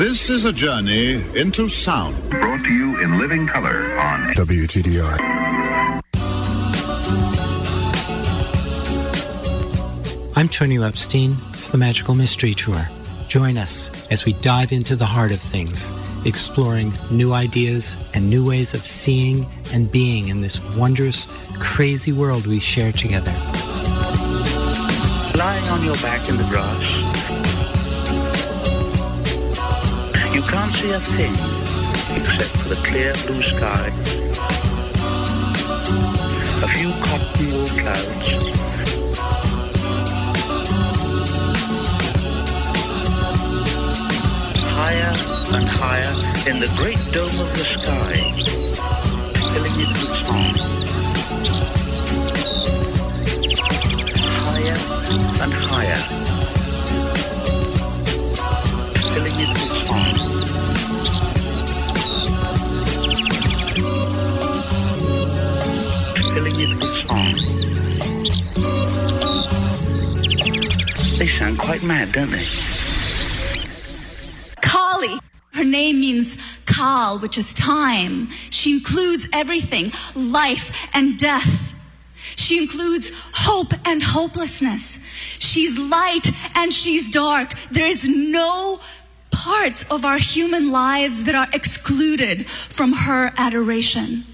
This is a journey into sound. Brought to you in living color on WTDI. I'm Tonio Epstein. It's the Magical Mystery Tour. Join us as we dive into the heart of things, exploring new ideas and new ways of seeing and being in this wondrous, crazy world we share together. Lying on your back in the grass, you can't see a thing except for the clear blue sky, a few cotton wool clouds, higher and higher in the great dome of the sky, filling it with song. Higher and higher, quite mad, don't they? Kali. Her name means Kal, which is time. She includes everything life and death. She includes hope and hopelessness. She's light and she's dark. There is no parts of our human lives that are excluded from her adoration.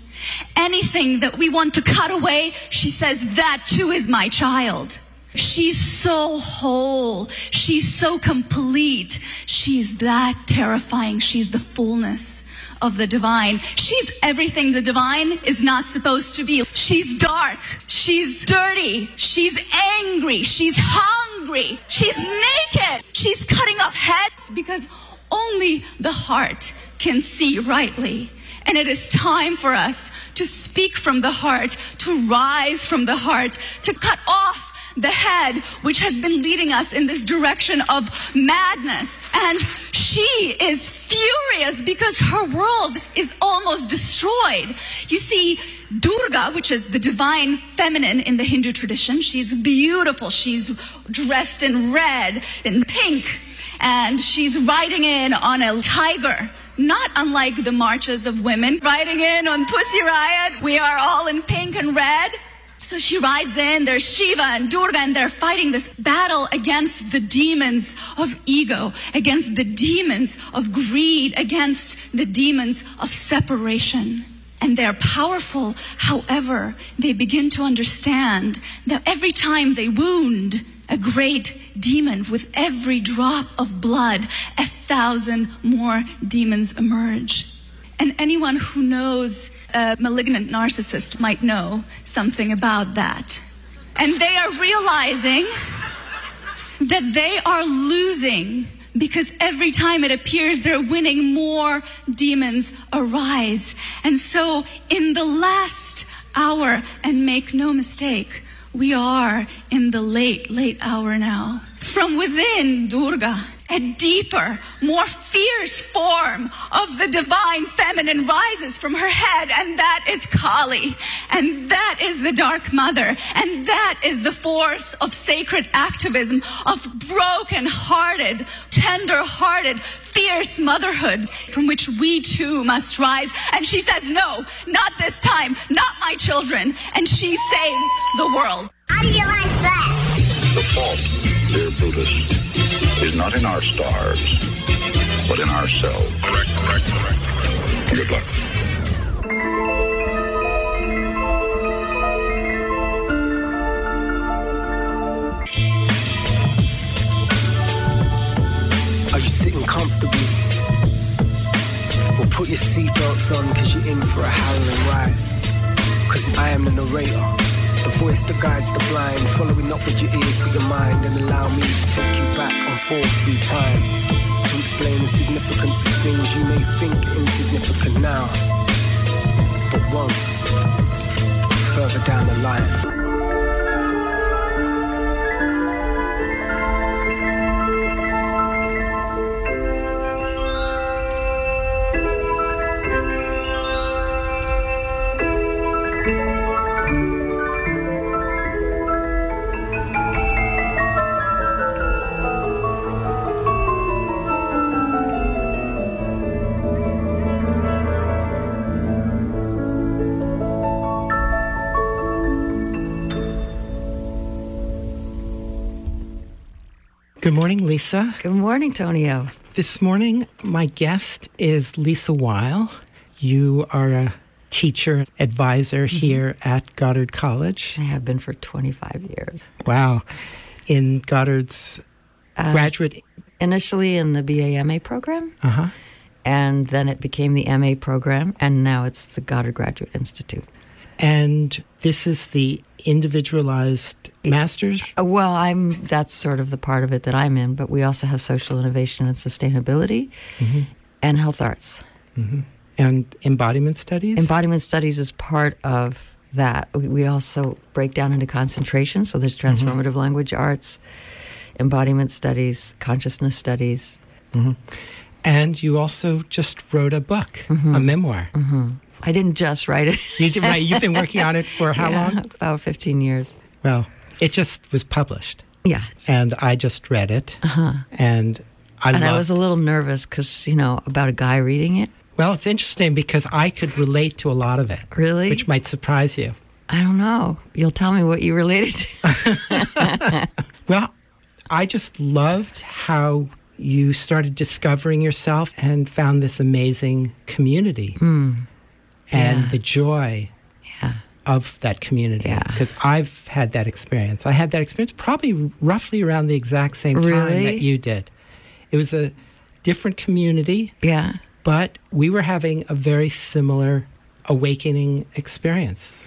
Anything that we want to cut away, she says, that too is my child. She's so whole. She's so complete. She's that terrifying. She's the fullness of the divine. She's everything the divine is not supposed to be. She's dark. She's dirty. She's angry. She's hungry. She's naked. She's cutting off heads because only the heart can see rightly. And it is time for us to speak from the heart, to rise from the heart, to cut off the head, which has been leading us in this direction of madness. And she is furious because her world is almost destroyed. You see, Durga, which is the divine feminine in the Hindu tradition, she's beautiful. She's dressed in red and pink, and she's riding in on a tiger. Not unlike the marches of women riding in on Pussy Riot. We are all in pink and red. So she rides in, there's Shiva and Durga, and they're fighting this battle against the demons of ego, against the demons of greed, against the demons of separation. And they're powerful. However, they begin to understand that every time they wound a great demon, with every drop of blood, a thousand more demons emerge. And anyone who knows a malignant narcissist might know something about that. And they are realizing that they are losing because every time it appears they're winning, more demons arise. And so, in the last hour, and make no mistake, we are in the late, late hour now. From within Durga, a deeper, more fierce form of the divine feminine rises from her head, and that is Kali. And that is the Dark Mother. And that is the force of sacred activism, of broken hearted, tender hearted, fierce motherhood from which we too must rise. And she says, No, not this time, not my children. And she saves the world. How do you like that? The fault, dear Brutus, is not in our stars, but in ourselves. Correct, correct, correct, correct. Good luck. Are you sitting comfortably? Well, put your seatbelts on because you're in for a howling ride. Because I am the narrator, the voice that guides the blind, following up with your ears but your mind, and allow me to take you back and forth through time to explain the significance of things you may think insignificant now, but won't further down the line. Good morning, Lise. Good morning, Tonio. This morning, my guest is Lise Weil. You are a teacher advisor Mm-hmm. here at Goddard College. I have been for 25 years. Wow. In Goddard's Uh, graduate. Initially in the BAMA program, Uh huh. and then it became the MA program, and now it's the Goddard Graduate Institute. And this is the individualized master's. Uh, Well, I'm that's sort of the part of it that I'm in, but we also have social innovation and sustainability mm-hmm. and health arts. Mm-hmm. and embodiment studies. Embodiment studies is part of that. We, we also break down into concentration, so there's mm-hmm. transformative language arts, embodiment studies, consciousness studies. and you also just wrote a book, Mm-hmm. a memoir. I didn't just write it. You did, right, you've been working on it for how Yeah, long? About 15 years. Well, it just was published, Yeah. and I just read it, Uh huh. and I Uh-huh. And I was a little nervous because, you know, about a guy reading it. well, it's interesting because I could relate to a lot of it, Really? which might surprise you. I don't know. You'll tell me what you related to. Well, I just loved how you started discovering yourself and found this amazing community and Yeah. the joy yeah. of that community. Yeah. Because I've had that experience. I had that experience probably roughly around the exact same time Really? that you did. It was a different community, Yeah. but we were having a very similar awakening experience.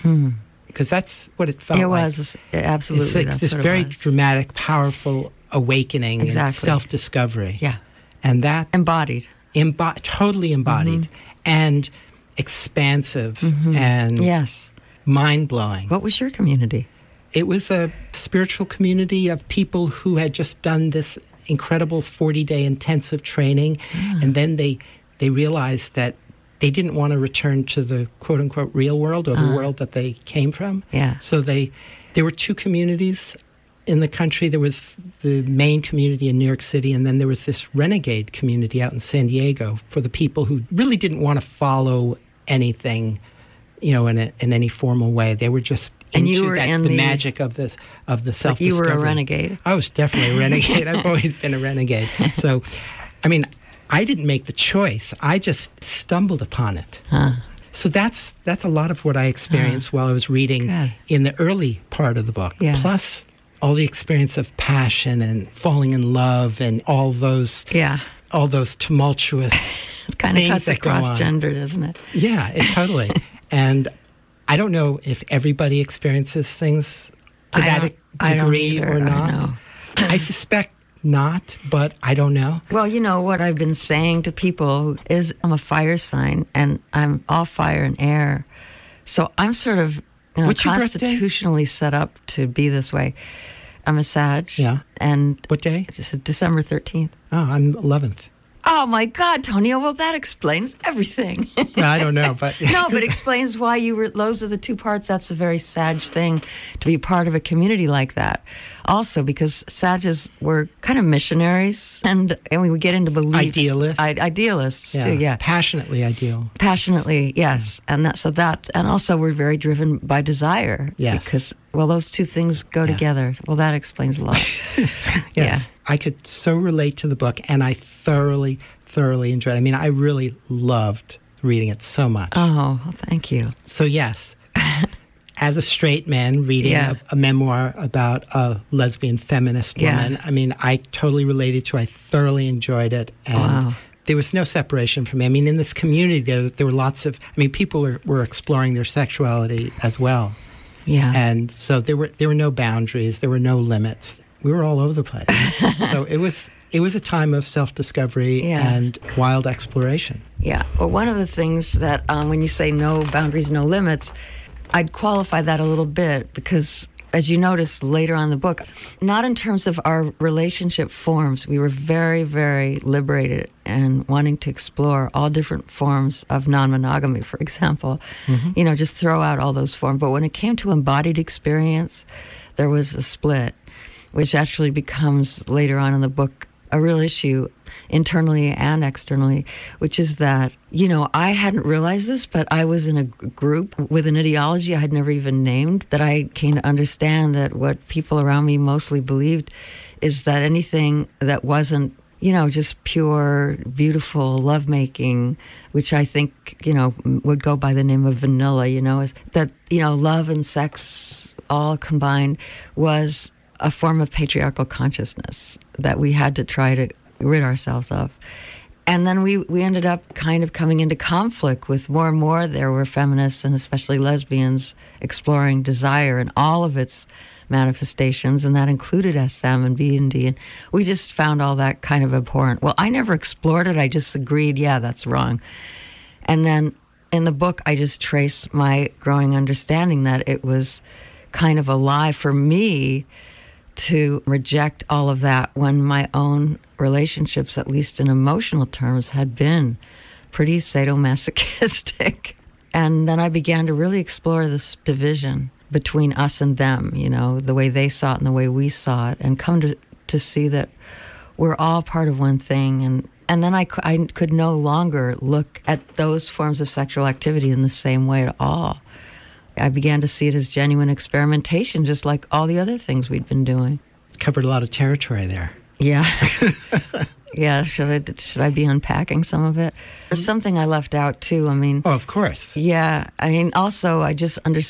Because that's what it felt Hmm. it like. was. Absolutely. It's like this very dramatic, powerful awakening and self-discovery. Yeah. And that Embodied. embo- totally embodied Mm-hmm. and expansive and Yes. mind-blowing. What was your community? It was a spiritual community of people who had just done this incredible 40-day intensive training Ah. and then they they realized that they didn't want to return to the quote unquote real world or the world that they came from. Ah. Yeah. So they there were two communities in the country. There was the main community in New York City, and then there was this renegade community out in San Diego for the people who really didn't want to follow anything, you know, in a, in any formal way. They were just And you into were that, in the, the- magic of this of the self. You were a renegade. I was definitely a renegade. I've always been a renegade. So, I mean, I didn't make the choice. I just stumbled upon it. So that's that's a lot of what I experienced while I was reading Good. in the early part of the book. Yeah. Plus all the experience of passion and falling in love and all those Yeah. All those tumultuous Kind of things cuts across on. gender, doesn't it? Yeah, it totally. and I don't know if everybody experiences things to I that I degree either, or not. know. I suspect not, but I don't know. Well, you know what I've been saying to people is I'm a fire sign and I'm all fire and air. So I'm sort of you know, What's your birthday? constitutionally set up to be this way. I'm a Sag. Yeah. And What day? it's December 13th. Oh, I'm 11th. Oh my God, Tonio. Well, that explains everything. I don't know, but no, but explains why you were. Those are the two parts. That's a very Sag thing to be part of a community like that. Also, because Sages were kind of missionaries, and and we would get into beliefs. Idealists. I, idealists too. Yeah, passionately ideal. passionately. Yes, and that so that and also we're very driven by desire. Yes. because well, those two things go together. Well, that explains a lot. Yes. Yeah. I could so relate to the book, and I thoroughly, thoroughly enjoyed it. I mean, I really loved reading it so much. oh, thank you. So, yes, as a straight man reading Yeah. a, a memoir about a lesbian feminist Yeah. woman, I mean, I totally related to. I thoroughly enjoyed it, and Wow. there was no separation for me. I mean, in this community, there, there were lots of. I mean, people were, were exploring their sexuality as well, Yeah. and so there were there were no boundaries, there were no limits. We were all over the place. so it was it was a time of self discovery Yeah. and wild exploration. Yeah. Well, one of the things that um, when you say no boundaries, no limits, I'd qualify that a little bit because, as you notice later on in the book, not in terms of our relationship forms, we were very, very liberated and wanting to explore all different forms of non monogamy, for example. Mm-hmm. You know, just throw out all those forms. But when it came to embodied experience, there was a split, which actually becomes later on in the book a real issue internally and externally, which is that, you know, I hadn't realized this, but I was in a group with an ideology I had never even named that I came to understand that what people around me mostly believed is that anything that wasn't you know, just pure, beautiful lovemaking, which I think, you know, would go by the name of vanilla, you know, is that, you know, love and sex all combined was a form of patriarchal consciousness that we had to try to rid ourselves of. And then we, we ended up kind of coming into conflict with more and more. There were feminists and especially lesbians exploring desire and all of its manifestations, and that included SM and B and D. And we just found all that kind of abhorrent. Well, I never explored it. I just agreed, yeah, that's wrong. And then in the book, I just trace my growing understanding that it was kind of a lie for me to reject all of that when my own relationships, at least in emotional terms, had been pretty sadomasochistic. And then I began to really explore this division between us and them, you know, the way they saw it and the way we saw it, and come to, to see that we're all part of one thing. And, and then I, I could no longer look at those forms of sexual activity in the same way at all. I began to see it as genuine experimentation, just like all the other things we'd been doing. Covered a lot of territory there. Yeah. yeah, should I should I be unpacking some of it? There's something I left out too. I mean, oh, of course. Yeah, I mean, also I just under,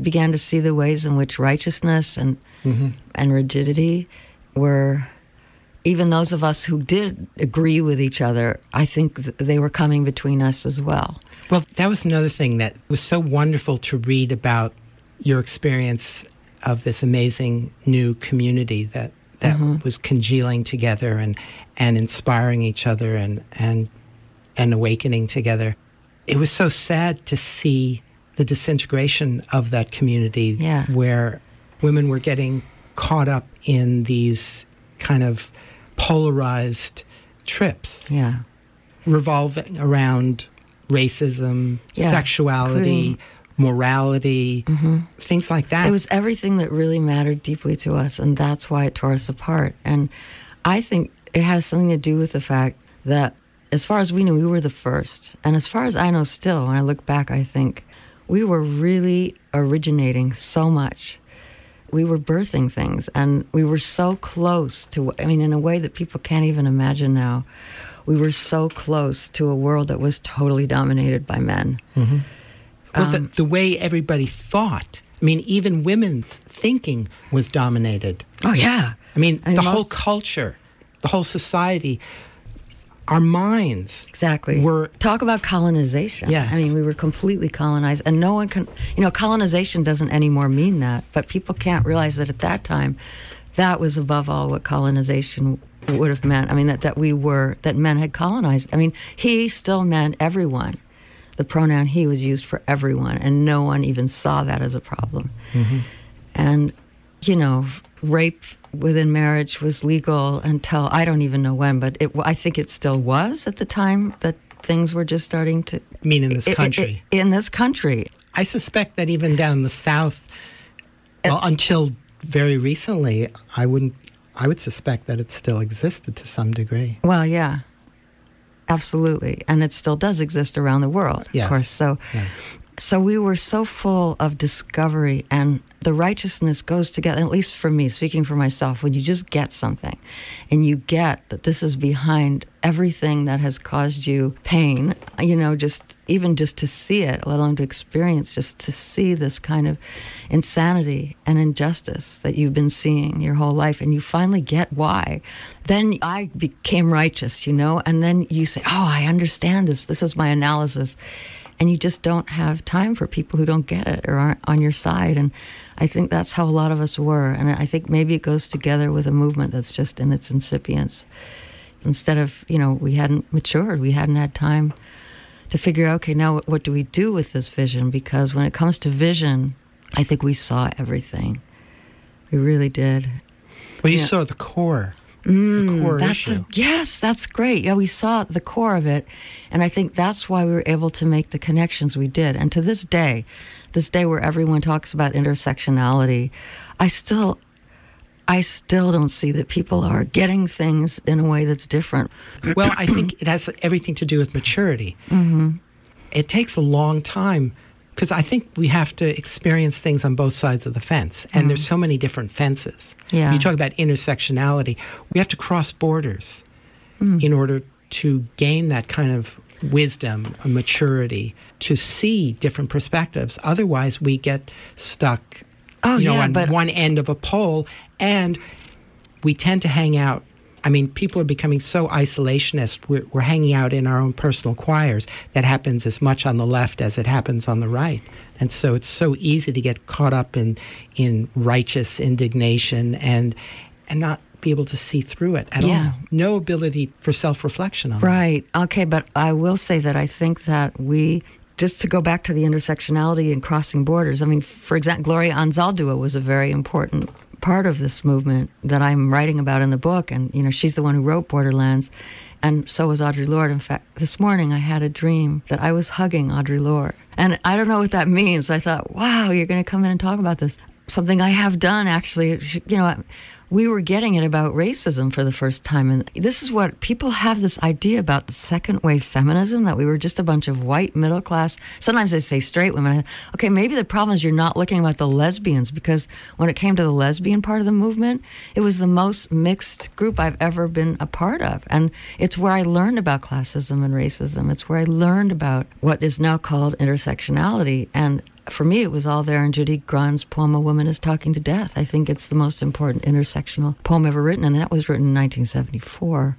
began to see the ways in which righteousness and mm-hmm. and rigidity were. Even those of us who did agree with each other, I think th- they were coming between us as well. Well, that was another thing that was so wonderful to read about your experience of this amazing new community that that mm-hmm. was congealing together and and inspiring each other and and and awakening together. It was so sad to see the disintegration of that community yeah. where women were getting caught up in these kind of polarized trips. Yeah. Revolving around racism, yeah, sexuality, morality, mm-hmm. things like that. It was everything that really mattered deeply to us, and that's why it tore us apart. And I think it has something to do with the fact that, as far as we knew, we were the first. And as far as I know still, when I look back, I think we were really originating so much. We were birthing things, and we were so close to, I mean, in a way that people can't even imagine now. We were so close to a world that was totally dominated by men. Mm-hmm. Well, um, the, the way everybody thought. I mean, even women's thinking was dominated. Oh, yeah. I mean, I the most... whole culture, the whole society, our minds exactly were talk about colonization yes. i mean we were completely colonized and no one can you know colonization doesn't anymore mean that but people can't realize that at that time that was above all what colonization would have meant i mean that, that we were that men had colonized i mean he still meant everyone the pronoun he was used for everyone, and no one even saw that as a problem. Mm-hmm. And, you know, rape within marriage was legal until I don't even know when, but it, I think it still was at the time that things were just starting to. I mean, in this country? It, it, in this country. I suspect that even down the South, well, until very recently, I wouldn't. I would suspect that it still existed to some degree. Well, yeah. Absolutely. And it still does exist around the world, yes. of course. So yeah. So we were so full of discovery and the righteousness goes together, at least for me, speaking for myself, when you just get something and you get that this is behind everything that has caused you pain, you know, just even just to see it, let alone to experience, just to see this kind of insanity and injustice that you've been seeing your whole life, and you finally get why. Then I became righteous, you know, and then you say, Oh, I understand this. This is my analysis and you just don't have time for people who don't get it or aren't on your side. And I think that's how a lot of us were. And I think maybe it goes together with a movement that's just in its incipience. Instead of, you know, we hadn't matured, we hadn't had time to figure out, okay, now what do we do with this vision? Because when it comes to vision, I think we saw everything. We really did. Well, you yeah. saw the core Mm, that's a, yes, that's great. Yeah, we saw the core of it, and I think that's why we were able to make the connections we did. And to this day, this day where everyone talks about intersectionality, I still, I still don't see that people are getting things in a way that's different. Well, I think it has everything to do with maturity. Mm-hmm. It takes a long time because I think we have to experience things on both sides of the fence, and mm-hmm. there's so many different fences. Yeah. You talk about intersectionality. We have to cross borders mm. in order to gain that kind of wisdom, and maturity, to see different perspectives. Otherwise, we get stuck, Oh, you know, yeah, on one end of a pole, and we tend to hang out. I mean, people are becoming so isolationist. We're, we're hanging out in our own personal choirs. That happens as much on the left as it happens on the right. And so it's so easy to get caught up in, in righteous indignation and, and not be able to see through it at Yeah. all. No ability for self reflection on that. Right. Okay, but I will say that I think that we just to go back to the intersectionality and crossing borders. I mean, for example, Gloria Anzaldúa was a very important part of this movement that I'm writing about in the book, and you know, she's the one who wrote Borderlands, and so was Audre Lorde. In fact, this morning I had a dream that I was hugging Audre Lorde, and I don't know what that means. I thought, wow, you're going to come in and talk about this. Something I have done actually. You know, we were getting it about racism for the first time. And this is what people have this idea about the second wave feminism that we were just a bunch of white middle class. Sometimes they say straight women. Okay, maybe the problem is you're not looking about the lesbians because when it came to the lesbian part of the movement, it was the most mixed group I've ever been a part of. And it's where I learned about classism and racism. It's where I learned about what is now called intersectionality. And for me, it was all there in Judy Grahn's poem, A Woman is Talking to Death. I think it's the most important intersectional poem ever written, and that was written in 1974.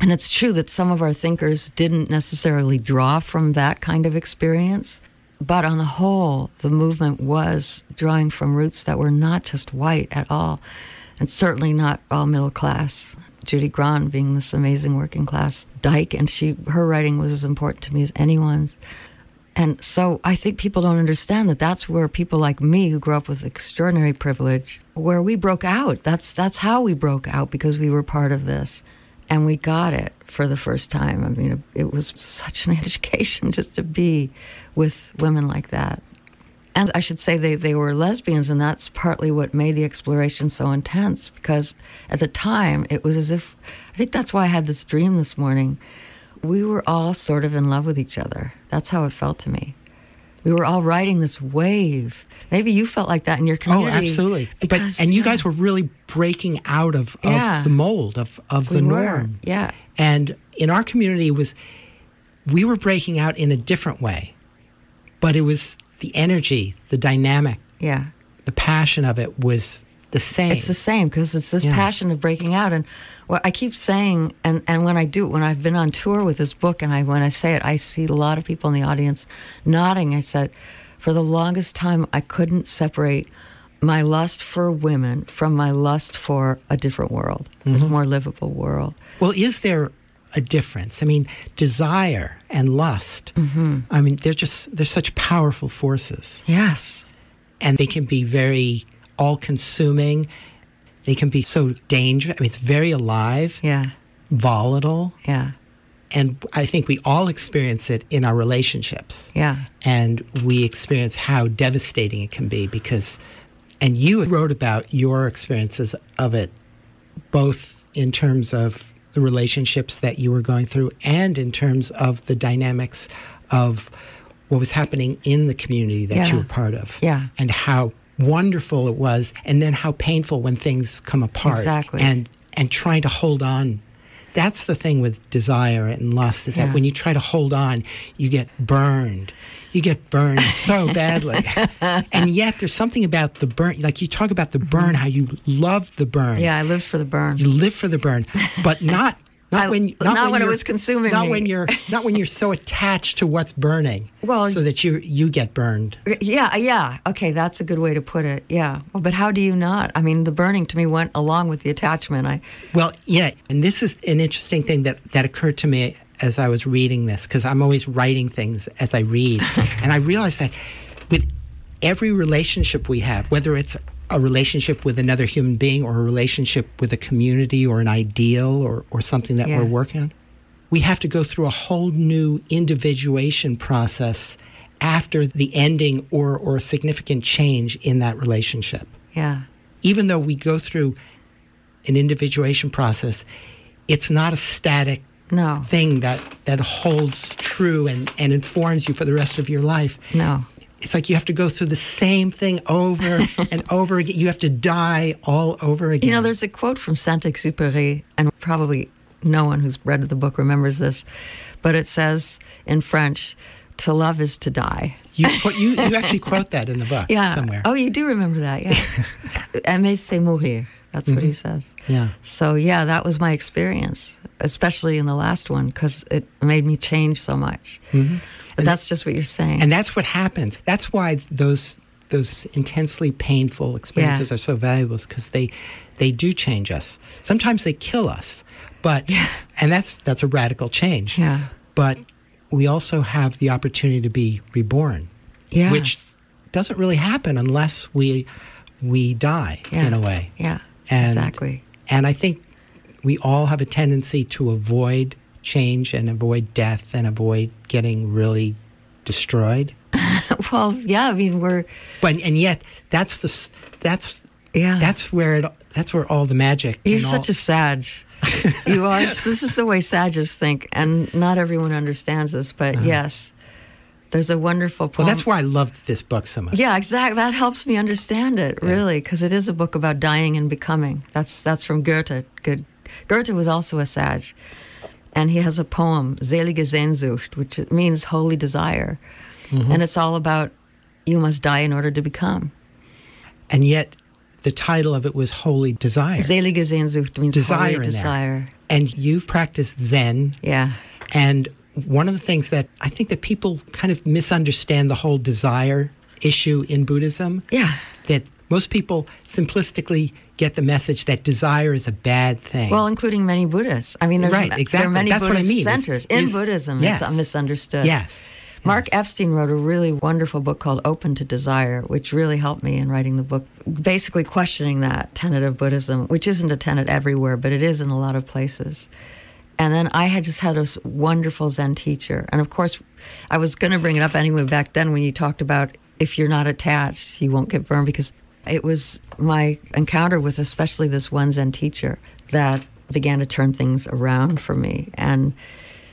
And it's true that some of our thinkers didn't necessarily draw from that kind of experience. But on the whole, the movement was drawing from roots that were not just white at all, and certainly not all middle class. Judy Grahn being this amazing working class dyke, and she her writing was as important to me as anyone's. And so I think people don't understand that that's where people like me who grew up with extraordinary privilege, where we broke out. That's that's how we broke out because we were part of this. And we got it for the first time. I mean, it was such an education just to be with women like that. And I should say they, they were lesbians, and that's partly what made the exploration so intense because at the time it was as if I think that's why I had this dream this morning. We were all sort of in love with each other. That's how it felt to me. We were all riding this wave. Maybe you felt like that in your oh, community. Oh, absolutely. Because, but and you guys were really breaking out of, of Yeah. the mold of, of We the were, norm. yeah. And in our community it was we were breaking out in a different way. But it was the energy, the dynamic, Yeah. the passion of it was the same. It's the same because it's this Yeah. passion of breaking out. And what I keep saying, and, and when I do, when I've been on tour with this book, and I when I say it, I see a lot of people in the audience nodding. I said, for the longest time, I couldn't separate my lust for women from my lust for a different world, a Mm-hmm. more livable world. Well, is there a difference? I mean, desire and lust. Mm-hmm. I mean, they're just they're such powerful forces, Yes. and they can be very all-consuming. They can be so dangerous. I mean, it's very alive, Yeah. volatile, Yeah. and I think we all experience it in our relationships. Yeah. and we experience how devastating it can be because and you wrote about your experiences of it both in terms of the relationships that you were going through and in terms of the dynamics of what was happening in the community that Yeah. you were part of Yeah. and how wonderful it was and then how painful when things come apart Exactly. and and trying to hold on that's the thing with desire and lust is Yeah. that when you try to hold on you get burned you get burned so badly and yet there's something about the burn like you talk about the burn how you love the burn Mm-hmm. Yeah. I lived for the burn. you live for the burn but not not I- when not when it was consuming not me. when you're not when you're so attached to what's burning Well- so that you you get burned uh, Yeah, yeah. Okay, that's a good way to put it. Yeah. Well, but how do you not? I mean, the burning to me went along with the attachment. I Well, yeah, and this is an interesting thing that that occurred to me as I was reading this because I'm always writing things as I read, and I realized that with every relationship we have, whether it's a relationship with another human being or a relationship with a community or an ideal or, or something that Yeah. we're working on, we have to go through a whole new individuation process after the ending or, or a significant change in that relationship yeah. even though we go through an individuation process, it's not a static No. thing that, that holds true and, and informs you for the rest of your life. No. It's like you have to go through the same thing over and over again. You have to die all over again. You know, there's a quote from Saint Exupéry, and probably no one who's read the book remembers this, but it says in French, "To love is to die." You, you, you actually quote that in the book yeah. somewhere. Oh, you do remember that, yeah. Aimer c'est mourir. That's what he mm-hmm. says. Yeah. So, yeah, that was my experience, especially in the last one, because it made me change so much. Mm-hmm. But that's just what you're saying. And that's what happens. That's why those those intensely painful experiences Yeah. are so valuable because they they do change us. Sometimes they kill us, but and that's that's a radical change. Yeah. But we also have the opportunity to be reborn, yes. which doesn't really happen unless we we die yeah. in a way. Yeah, And- exactly. And I think we all have a tendency to avoid change and avoid death and avoid getting really destroyed. Well, yeah, I mean, we're, But and yet that's the that's yeah. that's where it that's where all the magic. You're and all- such a sag. you are. This is the way sages think, and not everyone understands this. But yes, there's a wonderful Uh-huh. well, poem. that's why I loved this book so much. Yeah, exactly. That helps me understand it really, because it is a book about dying and becoming. That's that's from Goethe. Good. Goethe was also a sage, and he has a poem, Selige Sehnsucht, which means holy desire, Mm-hmm. and it's all about you must die in order to become. And yet, the title of it was Holy Desire. Selige Sehnsucht means Desire holy in desire. and you've practiced Zen, Yeah. and one of the things that I think that people kind of misunderstand the whole desire issue in Buddhism. Yeah. That most people simplistically get the message that desire is a bad thing. Well, including many Buddhists. I mean, there's Right, there are many That's what I Buddhist mean, is- centers in is- Buddhism. yes. It's misunderstood. yes. Mark. Epstein wrote a really wonderful book called Open to Desire, which really helped me in writing the book, basically questioning that tenet of Buddhism, which isn't a tenet everywhere, but it is in a lot of places. And then I had just had a wonderful Zen teacher. And of course, I was going to bring it up anyway back then when you talked about if you're not attached, you won't get burned, because it was my encounter with especially this one Zen teacher that began to turn things around for me. And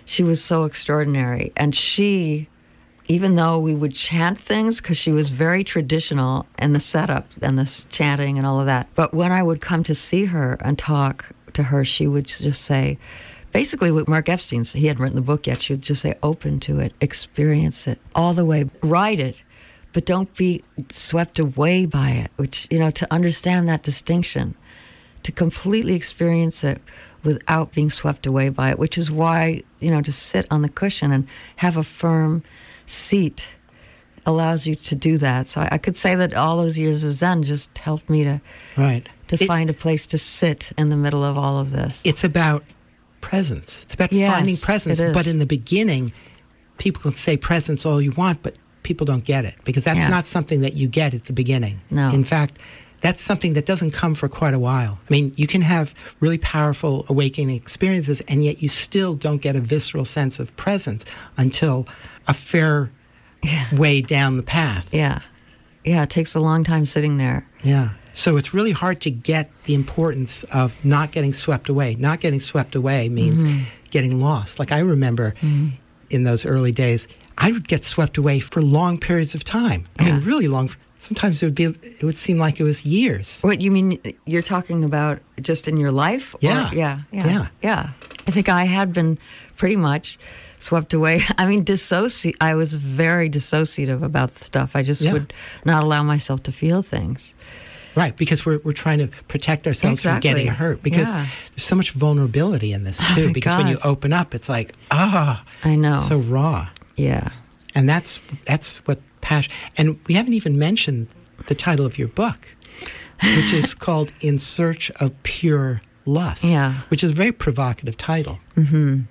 she was so extraordinary. And she, even though we would chant things, because she was very traditional in the setup and the chanting and all of that, but when I would come to see her and talk to her, she would just say, basically what Mark Epstein he hadn't written the book yet, she would just say, open to it, experience it all the way, write it, but don't be swept away by it, which, you know, to understand that distinction to completely experience it without being swept away by it, which is why, you know, to sit on the cushion and have a firm seat allows you to do that. So I, I could say that all those years of Zen just helped me to, Right. to It- find a place to sit in the middle of all of this. it's about presence. It's about Yes, finding presence. But in the beginning, people can say presence all you want, but people don't get it because that's Yeah. not something that you get at the beginning. No. In fact, that's something that doesn't come for quite a while. I mean, you can have really powerful awakening experiences, and yet you still don't get a visceral sense of presence until a fair way down the path. yeah. Yeah, it takes a long time sitting there. Yeah. So it's really hard to get the importance of not getting swept away. Not getting swept away means Mm-hmm. getting lost. Like I remember in those early days, I would get swept away for long periods of time. I mean, really long. Sometimes it would be. It would seem like it was years. What you mean? You're talking about just in your life? Or- Yeah. yeah, yeah, Yeah. yeah. I think I had been pretty much swept away. I mean, dissociate. I was very dissociative about the stuff. I just Yeah. would not allow myself to feel things. Right, because we're, we're trying to protect ourselves from getting hurt. Because Yeah. there's so much vulnerability in this too. my because when you open up, it's like ah, I know. so raw. yeah. And that's that's what passion. And we haven't even mentioned the title of your book, which is called "In Search of Pure Lust." Yeah. which is a very provocative title. Hmm.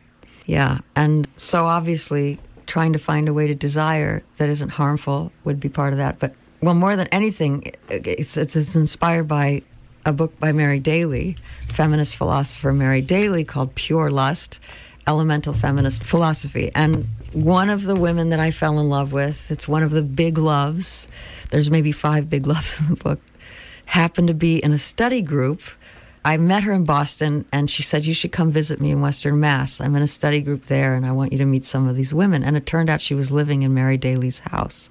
Yeah. And so obviously, trying to find a way to desire that isn't harmful would be part of that. But, well, more than anything, it's, it's, it's inspired by a book by Mary Daly, feminist philosopher Mary Daly, called Pure Lust Elemental Feminist Philosophy. And one of the women that I fell in love with, it's one of the big loves, there's maybe five big loves in the book, happened to be in a study group I met her in Boston and she said, You should come visit me in Western Mass. I'm in a study group there and I want you to meet some of these women. And it turned out she was living in Mary Daly's house.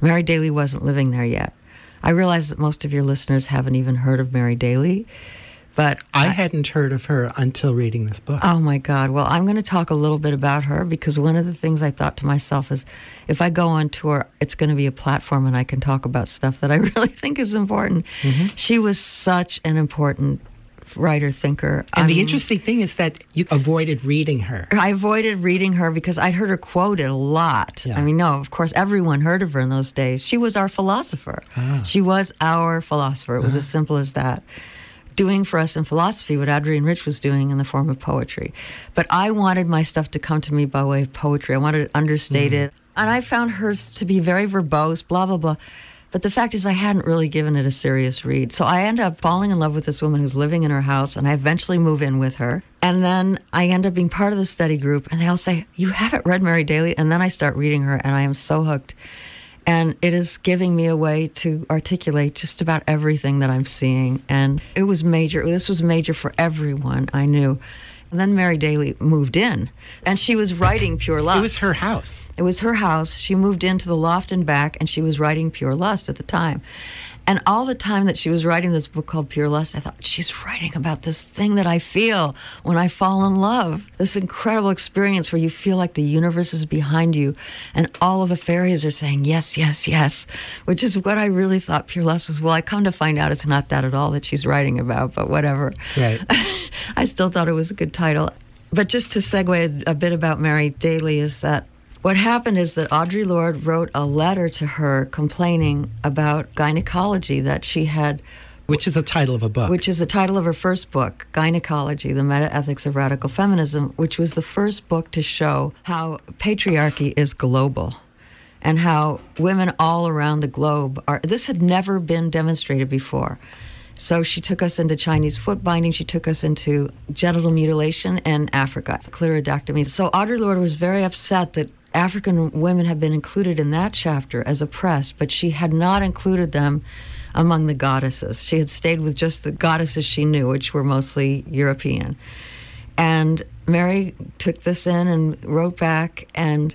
Mary Daly wasn't living there yet. I realize that most of your listeners haven't even heard of Mary Daly, but I, hadn't heard of her until reading this book. Oh my God. Well, I'm going to talk a little bit about her because one of the things I thought to myself is if I go on tour, it's going to be a platform and I can talk about stuff that I really think is important. Mm-hmm. She was such an important writer thinker. and the interesting thing is that you avoided reading her. I avoided reading her because I'd heard her quoted a lot. Yeah. I mean, no, of course, everyone heard of her in those days. She was our philosopher. She was our philosopher. It was as simple as that. Doing for us in philosophy what Adrienne Rich was doing in the form of poetry. But I wanted my stuff to come to me by way of poetry. I wanted mm-hmm. it understated. And I found hers to be very verbose, blah, blah, blah. But the fact is, I hadn't really given it a serious read. So I end up falling in love with this woman who's living in her house, and I eventually move in with her. And then I end up being part of the study group, and they all say, You haven't read Mary Daly? And then I start reading her, and I am so hooked. And it is giving me a way to articulate just about everything that I'm seeing. And it was major. This was major for everyone I knew. And then Mary Daly moved in, and she was writing Pure Lust. It was her house. It was her house. She moved into the loft and back, and she was writing Pure Lust at the time. And all the time that she was writing this book called Pure Lust, I thought, she's writing about this thing that I feel when I fall in love. This incredible experience where you feel like the universe is behind you and all of the fairies are saying, yes, yes, yes, which is what I really thought Pure Lust was. Well, I come to find out it's not that at all that she's writing about, but whatever. Right. I still thought it was a good title. But just to segue a bit about Mary Daly is that what happened is that Audre Lorde wrote a letter to her complaining about Gyn/Ecology that she had, Which is a title of a book. which is the title of her first book, Gyn/Ecology, the Metaethics of Radical Feminism, which was the first book to show how patriarchy is global and how women all around the globe are. This had never been demonstrated before. So she took us into Chinese foot binding. She took us into genital mutilation in Africa, clitoridectomy. So Audre Lorde was very upset that African women had been included in that chapter as oppressed, but she had not included them among the goddesses. She had stayed with just the goddesses she knew, which were mostly European. And Mary took this in and wrote back. And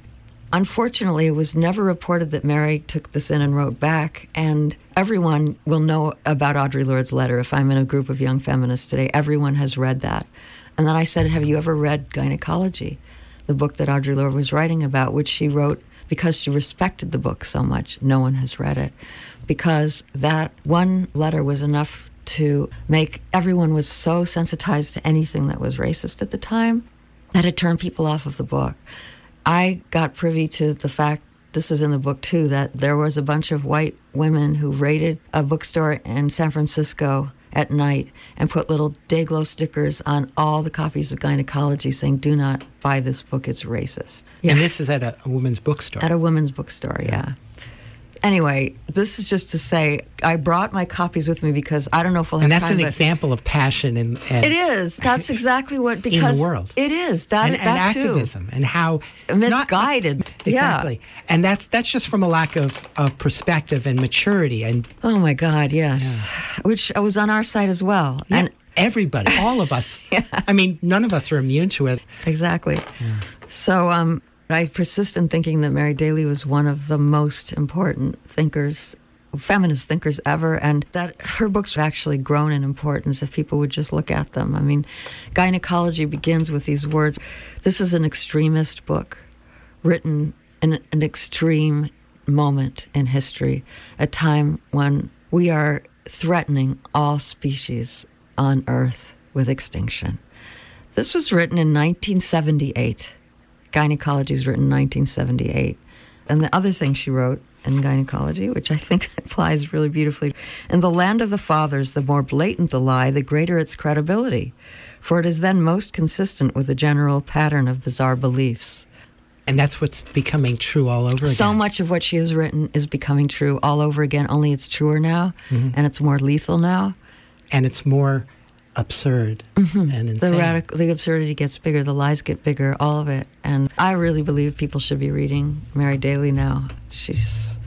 unfortunately, it was never reported that Mary took this in and wrote back. And everyone will know about Audre Lorde's letter. If I'm in a group of young feminists today, everyone has read that. And then I said, Have you ever read Gyn/Ecology, the book that Audre Lorde was writing about, which she wrote because she respected the book so much? No one has read it. Because that one letter was enough to make everyone was so sensitized to anything that was racist at the time that it turned people off of the book. I got privy to the fact this is in the book too that there was a bunch of white women who raided a bookstore in San Francisco at night and put little day glow stickers on all the copies of Gyn/Ecology saying do not buy this book it's racist Yeah. And this is at a, a women's bookstore. at a women's bookstore yeah. Anyway this is just to say i brought my copies with me because i don't know if we'll have and that's time an example of passion and, and it is that's exactly what because the world. it is that and, and that too. activism and how not- misguided yeah. exactly and that's that's just from a lack of, of perspective and maturity and Oh my God, yes. Which was on our side as well. yeah, And everybody all of us i mean none of us are immune to it exactly. So um, I persist in thinking that Mary Daly was one of the most important thinkers, feminist thinkers ever, and that her books have actually grown in importance if people would just look at them. I mean, Gyn/Ecology begins with these words. This is an extremist book written in an extreme moment in history, a time when we are threatening all species on Earth with extinction. This was written in 1978. Gyn/Ecology is written in 1978. And the other thing she wrote in Gyn/Ecology, which I think applies really beautifully in the land of the fathers, the more blatant the lie, the greater its credibility, for it is then most consistent with the general pattern of bizarre beliefs. and that's what's becoming true all over again So much of what she has written is becoming true all over again, only it's truer now mm-hmm. and it's more lethal now. and it's more absurd and Mm-hmm. The insane radical, the absurdity gets bigger, the lies get bigger, all of it. And I really believe people should be reading Mary Daly now. She's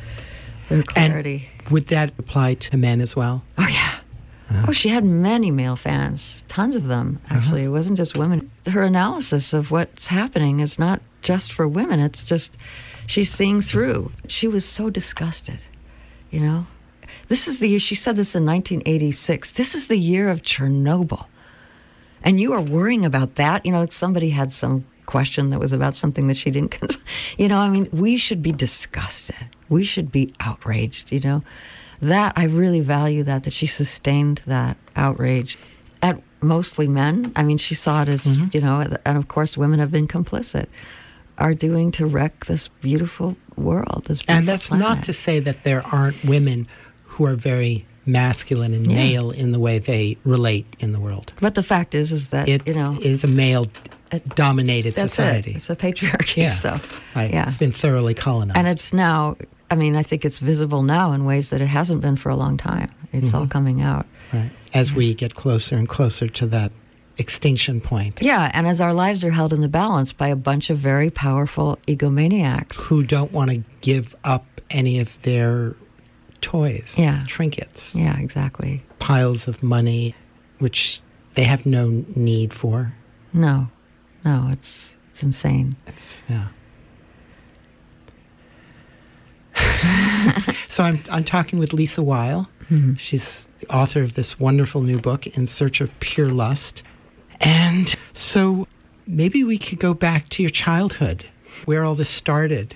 their and clarity. would that apply to men as well oh yeah, Oh, she had many male fans, tons of them, actually. It wasn't just women. Her analysis of what's happening is not just for women, it's just she's seeing through. She was so disgusted, you know? This is the year, she said this in 1986. This is the year of Chernobyl. And you are worrying about that. You know, somebody had some question that was about something that she didn't, cons- you know, I mean, we should be disgusted. We should be outraged, you know? That, I really value that, that she sustained that outrage at mostly men. I mean, she saw it as, mm-hmm. you know, and of course, women have been complicit, are doing to wreck this beautiful world. This beautiful And that's not to say that there aren't women who are very masculine and Yeah. male in the way they relate in the world. But the fact is, is that, It you know, is a male dominated that's society. it. It's a patriarchy. yeah. So, Right. yeah. It's been thoroughly colonized. and it's now i mean i think it's visible now in ways that it hasn't been for a long time it's Mm-hmm. all coming out right. As we get closer and closer to that extinction point. yeah and as our lives are held in the balance by a bunch of very powerful egomaniacs Who don't want to give up any of their toys, Yeah. trinkets, yeah exactly piles of money, which they have no need for. no no it's it's insane It's, yeah. so I'm, I'm talking with Lise Weil. Mm-hmm. She's the author of this wonderful new book, In Search of Pure Lust. And so maybe we could go back to your childhood, where all this started.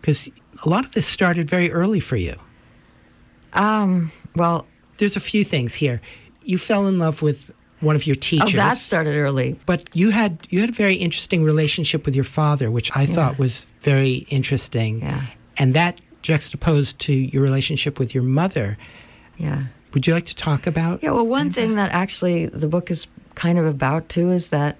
Because a lot of this started very early for you. Um well There's a few things here. You fell in love with one of your teachers. oh that started early But you had you had a very interesting relationship with your father, which I thought was very interesting. Yeah. And that juxtaposed to your relationship with your mother. yeah Would you like to talk about? Yeah, well, one thing that actually the book is kind of about too is that,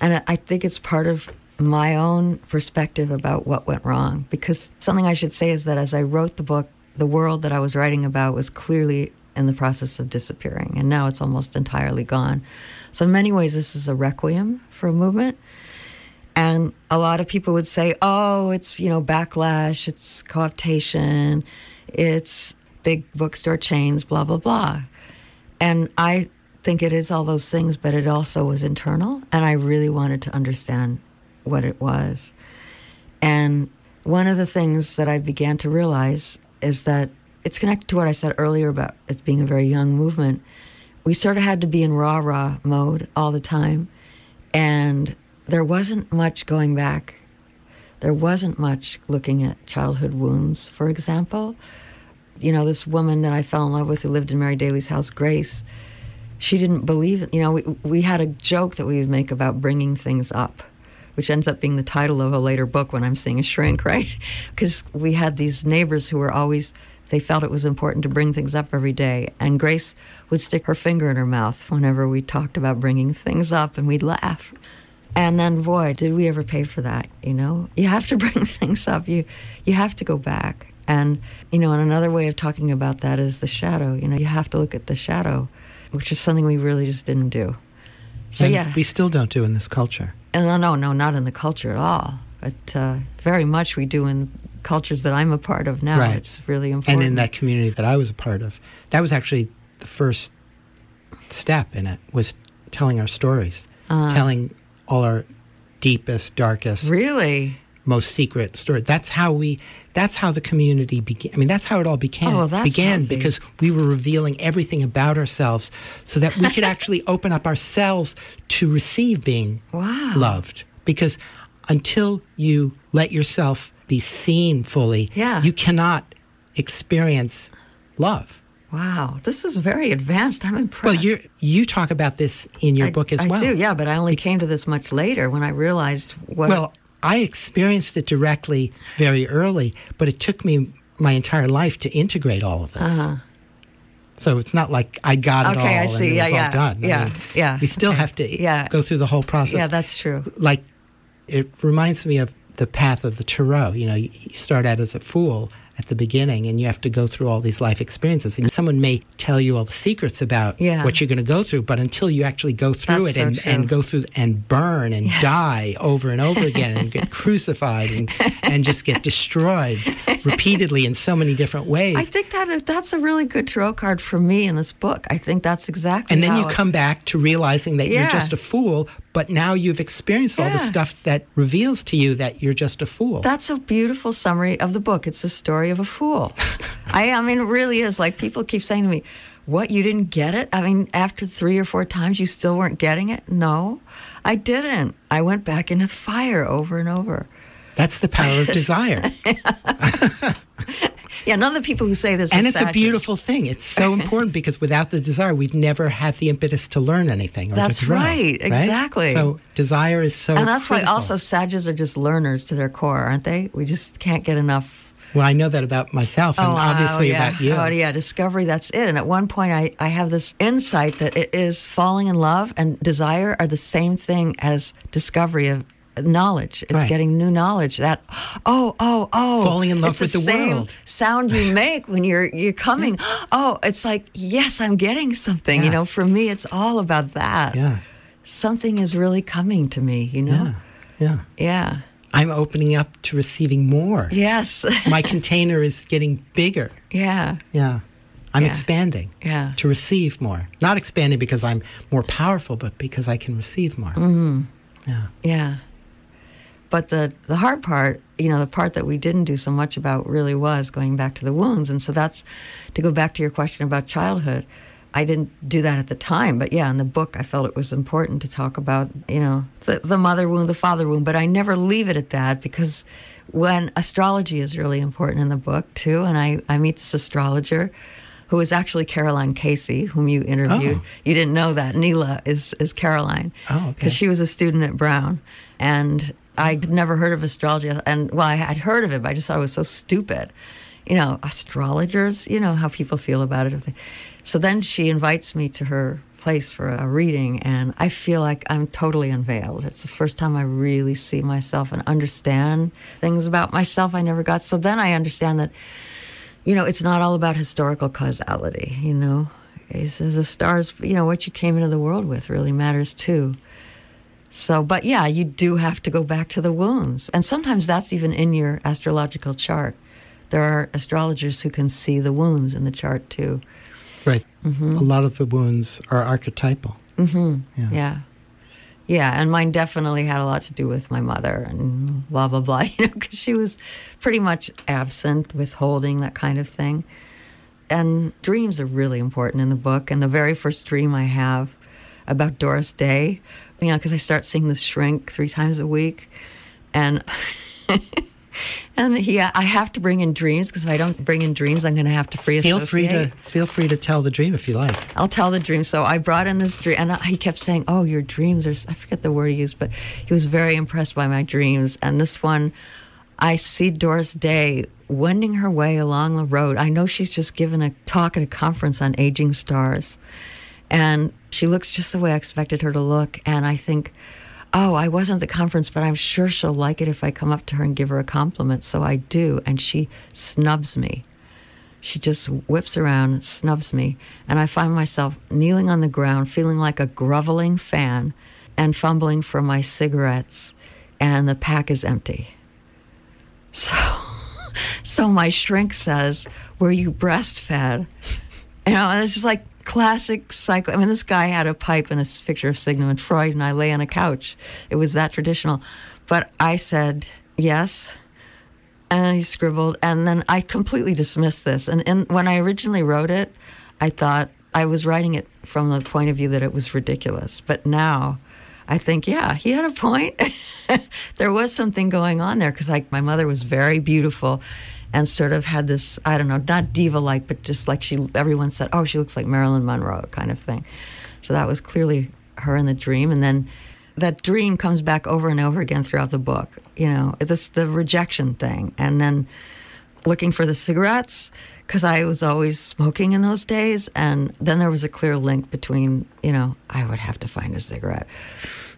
and I- I think it's part of my own perspective about what went wrong. Because something I should say is that as I wrote the book, the world that I was writing about was clearly in the process of disappearing, and now it's almost entirely gone. So, in many ways, this is a requiem for a movement. And a lot of people would say, oh, it's, you know, backlash, it's cooptation, it's big bookstore chains, blah, blah, blah. And I think it is all those things, but it also was internal. And I really wanted to understand what it was. And one of the things that I began to realize is that it's connected to what I said earlier about it being a very young movement. We sort of had to be in rah rah mode all the time. And there wasn't much going back. There wasn't much looking at childhood wounds, for example. You know, this woman that I fell in love with who lived in Mary Daly's house, Grace, she didn't believe it. You know, we, we had a joke that we would make about bringing things up, which ends up being the title of a later book when I'm seeing a shrink, right? Because we had these neighbors who were always, they felt it was important to bring things up every day. And Grace would stick her finger in her mouth whenever we talked about bringing things up, and we'd laugh. And then, boy, did we ever pay for that? You know, you have to bring things up. You, you have to go back. And you know, and another way of talking about that is the shadow. You know, you have to look at the shadow, which is something we really just didn't do. So And yeah, we still don't do in this culture. And no, no, no, not in the culture at all. But uh, very much we do in cultures that I'm a part of now. Right. It's really important. And in that community that I was a part of, that was actually the first step in it was telling our stories, Uh. telling all our deepest, darkest, really, most secret story. That's how we. That's how the community began. I mean, that's how it all began. Oh, well, that's began healthy. because we were revealing everything about ourselves, so that we could actually open up ourselves to receive being Wow. loved. Because until you let yourself be seen fully, Yeah. you cannot experience love. wow, this is very advanced. I'm impressed. Well, you you talk about this in your I, book as I well. I do, yeah, but I only came to this much later when I realized what. Well, I experienced it directly very early, but it took me my entire life to integrate all of this. So it's not like I got it Uh-huh. Okay, all I see. and it Yeah, was yeah, all done. I mean, yeah, We still okay. have to Yeah. go through the whole process. yeah, that's true. like it reminds me of the path of the Tarot. You know, you start out as a fool, at the beginning and you have to go through all these life experiences. And someone may tell you all the secrets about Yeah. what you're going to go through, but until you actually go through That's it so and, true. and go through and burn and die over and over again and get crucified and, and just get destroyed repeatedly in so many different ways. I think that that's a really good tarot card for me in this book. I think that's exactly. and then you it- come back to realizing that you're just a fool, but now you've experienced all the stuff that reveals to you that you're just a fool. That's a beautiful summary of the book. It's the story of a fool. I, I mean, it really is. Like people keep saying to me, "What? You didn't get it? I mean, after three or four times, you still weren't getting it?" No, I didn't. I went back into the fire over and over. That's the power of desire. Yeah, none of the people who say this. and it's a beautiful thing. It's so important because without the desire, we'd never have the impetus to learn anything. That's right, exactly. So desire is so. And that's why also Sages are just learners to their core, aren't they? We just can't get enough Well, I know that about myself, and oh, obviously yeah. about you. Oh, yeah, discovery, that's it. And at one point, I, I have this insight that it is falling in love and desire are the same thing as discovery of knowledge. It's Right. getting new knowledge. That, oh, oh, oh. Falling in love it's with the same world. sound you make when you're, you're coming. Oh, it's like, yes, I'm getting something. You know, for me, it's all about that. Yeah, Something is really coming to me, you know? yeah. Yeah. I'm opening up to receiving more. Yes. My container is getting bigger. yeah. Yeah. I'm Yeah. expanding Yeah. to receive more. Not expanding because I'm more powerful, but because I can receive more. Mm-hmm. Yeah. Yeah. But the, the hard part, you know, the part that we didn't do so much about really was going back to the wounds. And so that's to go back to your question about childhood. I didn't do that at the time, but yeah, in the book, I felt it was important to talk about, you know, the, the mother wound, the father wound, but I never leave it at that because when astrology is really important in the book too, and I, I meet this astrologer who is actually Caroline Casey, whom you interviewed. Oh. You didn't know that. Neela is, is Caroline. Oh, okay. Because she was a student at Brown. And I'd never heard of astrology. And, well, I had heard of it, but I just thought it was so stupid. You know, astrologers, you know how people feel about it. So then she invites me to her place for a reading, and I feel like I'm totally unveiled. It's the first time I really see myself and understand things about myself I never got. So then I understand that you know, it's not all about historical causality, you know. The stars, you know, what you came into the world with really matters too. So, but yeah, you do have to go back to the wounds. And sometimes that's even in your astrological chart. There are astrologers who can see the wounds in the chart too. Right. Mm-hmm. A lot of the wounds are archetypal. Yeah. Yeah. Yeah, and mine definitely had a lot to do with my mother and blah, blah, blah, you know, because she was pretty much absent, withholding, that kind of thing. And dreams are really important in the book. And the very first dream I have about Doris Day, you know, because I start seeing this shrink three times a week. And and he, I have to bring in dreams because if I don't bring in dreams, I'm going to have to free Feel free to feel free to tell the dream if you like. I'll tell the dream. So I brought in this dream, and I- he kept saying, "Oh, your dreams are." I forget the word he used, but he was very impressed by my dreams. And this one, I see Doris Day wending her way along the road. I know she's just given a talk at a conference on aging stars, and she looks just the way I expected her to look. And I think, oh, I wasn't at the conference, but I'm sure she'll like it if I come up to her and give her a compliment. So I do, and she snubs me. She just whips around and snubs me, and I find myself kneeling on the ground, feeling like a groveling fan, and fumbling for my cigarettes, and the pack is empty. So, so my shrink says, "Were you breastfed?" You know, and it's just like classic psycho. I mean, this guy had a pipe and a picture of Sigmund Freud, and I lay on a couch. It was that traditional, but I said yes. And he scribbled. And then i completely dismissed this. And, and when i originally wrote it i thought i was writing it from the point of view that it was ridiculous. But now i think yeah he had a point. There was something going on there because like my mother was very beautiful and sort of had this i don't know not diva like but just like she everyone said oh she looks like marilyn monroe kind of thing. So that was clearly her in the dream. And then that dream comes back over and over again throughout the book. You know, this the rejection thing, and then looking for the cigarettes because I was always smoking in those days, and then there was a clear link between you know I would have to find a cigarette,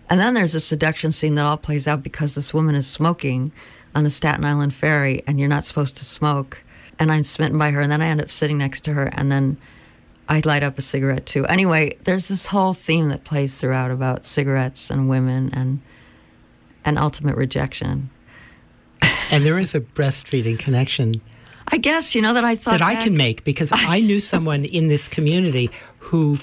and then there's a seduction scene that all plays out because this woman is smoking on the Staten Island ferry, and you're not supposed to smoke. and I'm smitten by her, and then I end up sitting next to her, and then I light up a cigarette too. Anyway, there's this whole theme that plays throughout about cigarettes and women and and ultimate rejection. And there is a breastfeeding connection I guess you know that I thought that I can make because I knew someone in this community who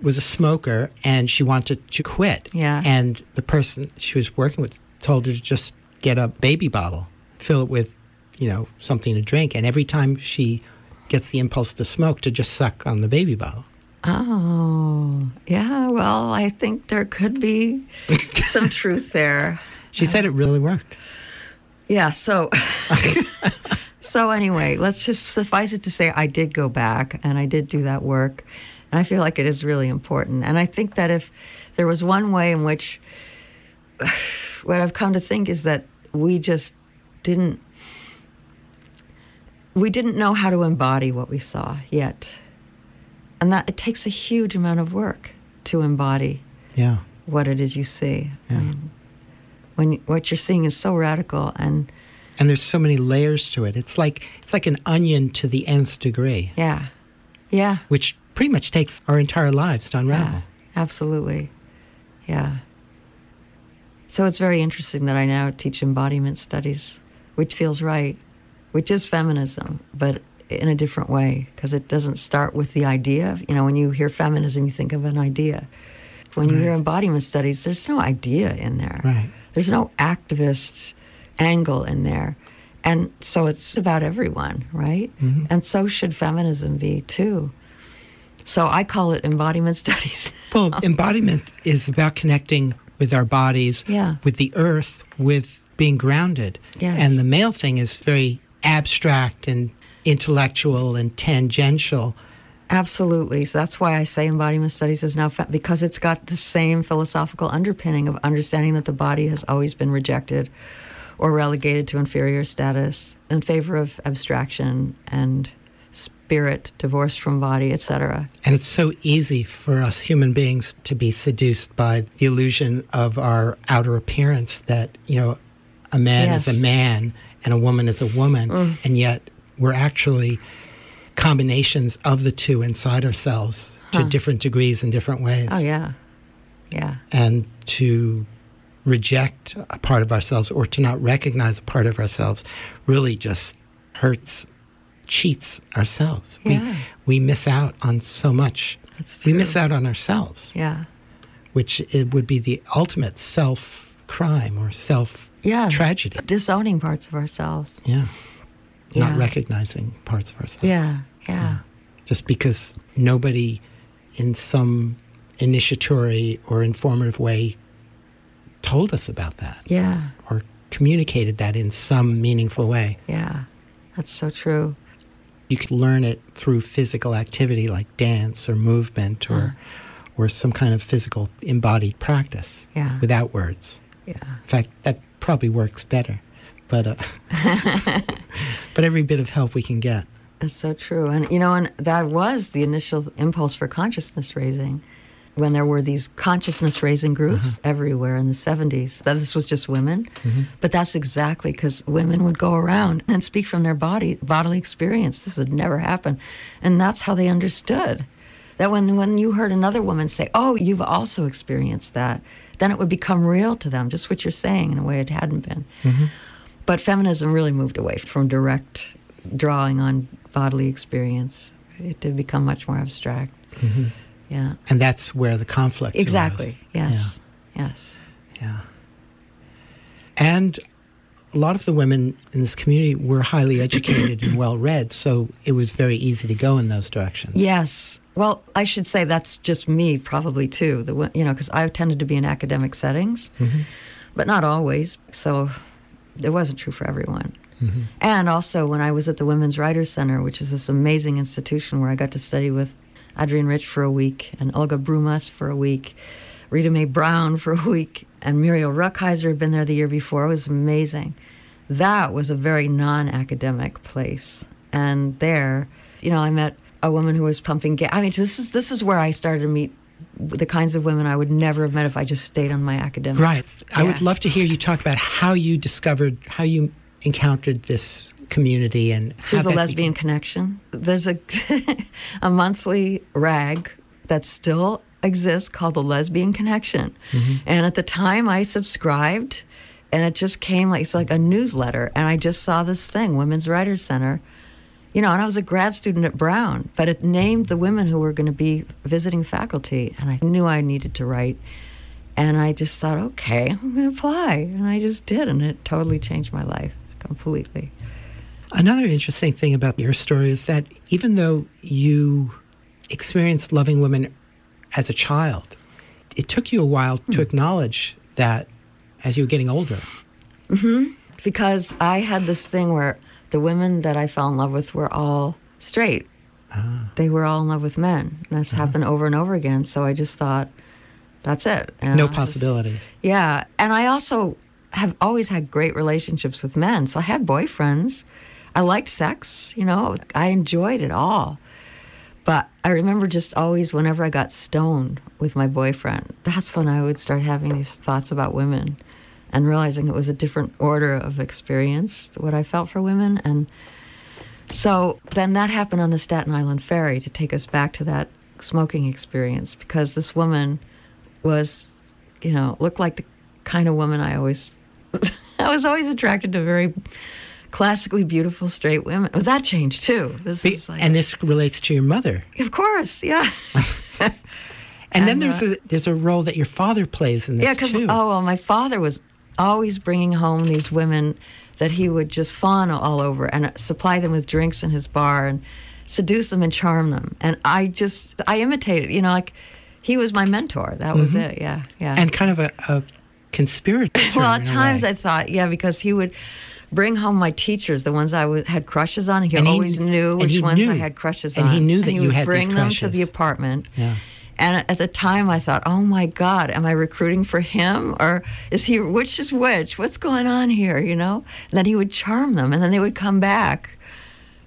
was a smoker and she wanted to quit. Yeah. And the person she was working with told her to just get a baby bottle, fill it with, you know, something to drink, and every time she gets the impulse to smoke, to just suck on the baby bottle. Oh, yeah. Well, I think there could be some truth there. She said it really worked. Yeah. So, so anyway, let's just suffice it to say I did go back and I did do that work, and I feel like it is really important. And I think that if there was one way in which what I've come to think is that we just didn't we didn't know how to embody what we saw yet. And that it takes a huge amount of work to embody Yeah. what it is you see. Yeah. Um, when what you're seeing is so radical and And there's so many layers to it. It's like it's like an onion to the nth degree, yeah. Yeah. which pretty much takes our entire lives to unravel. Yeah. Absolutely. Yeah. So it's very interesting that I now teach embodiment studies, which feels right, which is feminism, but in a different way because it doesn't start with the idea. You know, when you hear feminism, you think of an idea. When you hear embodiment studies, there's no idea in there. Right. There's no activist angle in there. And so it's about everyone, right? Mm-hmm. And so should feminism be too. So I call it embodiment studies. Well, embodiment is about connecting with our bodies, Yeah. with the earth, with being grounded. Yes. And the male thing is very abstract and intellectual and tangential. Absolutely. So that's why I say embodiment studies is now fa- because it's got the same philosophical underpinning of understanding that the body has always been rejected or relegated to inferior status in favor of abstraction and spirit divorced from body, etc. And it's so easy for us human beings to be seduced by the illusion of our outer appearance that, you know, a man is a man and a woman is a woman. Mm. And yet we're actually combinations of the two inside ourselves to different degrees in different ways. Oh yeah. Yeah. and to reject a part of ourselves or to not recognize a part of ourselves really just hurts, cheats ourselves. Yeah. We, we miss out on so much. That's We miss out on ourselves, Yeah. which it would be the ultimate self crime or self Yeah. tragedy. Disowning parts of ourselves. Yeah. Yeah. Not recognizing parts of ourselves. Yeah. Yeah. Just because nobody in some initiatory or informative way told us about that. Yeah. or communicated that in some meaningful way. Yeah. That's so true. You could learn it through physical activity like dance or movement or or some kind of physical embodied practice Yeah. without words. Yeah. In fact, that probably works better. But uh, but every bit of help we can get. That's so true. And, you know, and that was the initial impulse for consciousness raising when there were these consciousness raising groups uh-huh. everywhere in the 70s. That this was just women. Mm-hmm. But that's exactly because women would go around and speak from their body, bodily experience. This had never happened. And that's how they understood. That when, when you heard another woman say, Oh, you've also experienced that, then it would become real to them, just what you're saying in a way it hadn't been. Mm-hmm. But feminism really moved away from direct drawing on bodily experience. It did become much more abstract. Mm-hmm. Yeah. And that's where the conflict Exactly. Yes. Yes. Yeah. And a lot of the women in this community were highly educated and well read, so it was very easy to go in those directions. Yes. Well, I should say that's just me, probably too. The you know, because I tended to be in academic settings, mm-hmm. but not always. So it wasn't true for everyone. Mm-hmm. And also, when I was at the Women's Writers Center, which is this amazing institution where I got to study with Adrienne Rich for a week and Olga Broumas for a week, Rita Mae Brown for a week, and Muriel Rukeyser had been there the year before. It was amazing. That was a very non academic place. And there, you know, I met a woman who was pumping gas. I mean, this is, this is where I started to meet the kinds of women I would never have met if I just stayed on my academic. Right. I would love to hear you talk about how you discovered, how you encountered this community and through the lesbian connection. There's a a monthly rag that still exists called the Lesbian Connection, mm-hmm. and at the time I subscribed, and it just came like it's like a newsletter, and I just saw this thing, Women's Writers Center. You know, and I was a grad student at Brown, but it named the women who were going to be visiting faculty, and I knew I needed to write. And I just thought, okay, I'm going to apply. And I just did, and it totally changed my life completely. Another interesting thing about your story is that even though you experienced loving women as a child, it took you a while Hmm. to acknowledge that as you were getting older. Mm-hmm. because I had this thing where the women that I fell in love with were all straight. Ah. They were all in love with men. And this uh-huh. happened over and over again. So I just thought, that's it. And No possibilities. yeah. And I also have always had great relationships with men. So I had boyfriends. I liked sex, you know, I enjoyed it all. But I remember just always, whenever I got stoned with my boyfriend, that's when I would start having these thoughts about women and realizing it was a different order of experience, what I felt for women. And so then that happened on the Staten Island Ferry to take us back to that smoking experience because this woman was, you know, looked like the kind of woman I always, I was always attracted to very classically beautiful straight women. Well, that changed too. This Be- is like, and this relates to your mother. of course, yeah. And, then And, there's uh, a there's a role that your father plays in this yeah, too. oh well, my father was always bringing home these women that he would just fawn all over and supply them with drinks in his bar and seduce them and charm them. And I just I imitated, you know, like he was my mentor. That was it. Yeah, yeah. and kind of a, a conspirator. well, at times. I thought, yeah, because he would bring home my teachers, the ones I w- had crushes on. He he- always knew which ones I had crushes on. And he knew that he you had bring them to the apartment. Yeah. And at the time, I thought, "Oh my God, am I recruiting for him, or is he? Which is which? What's going on here?" You know. And then he would charm them, and then they would come back.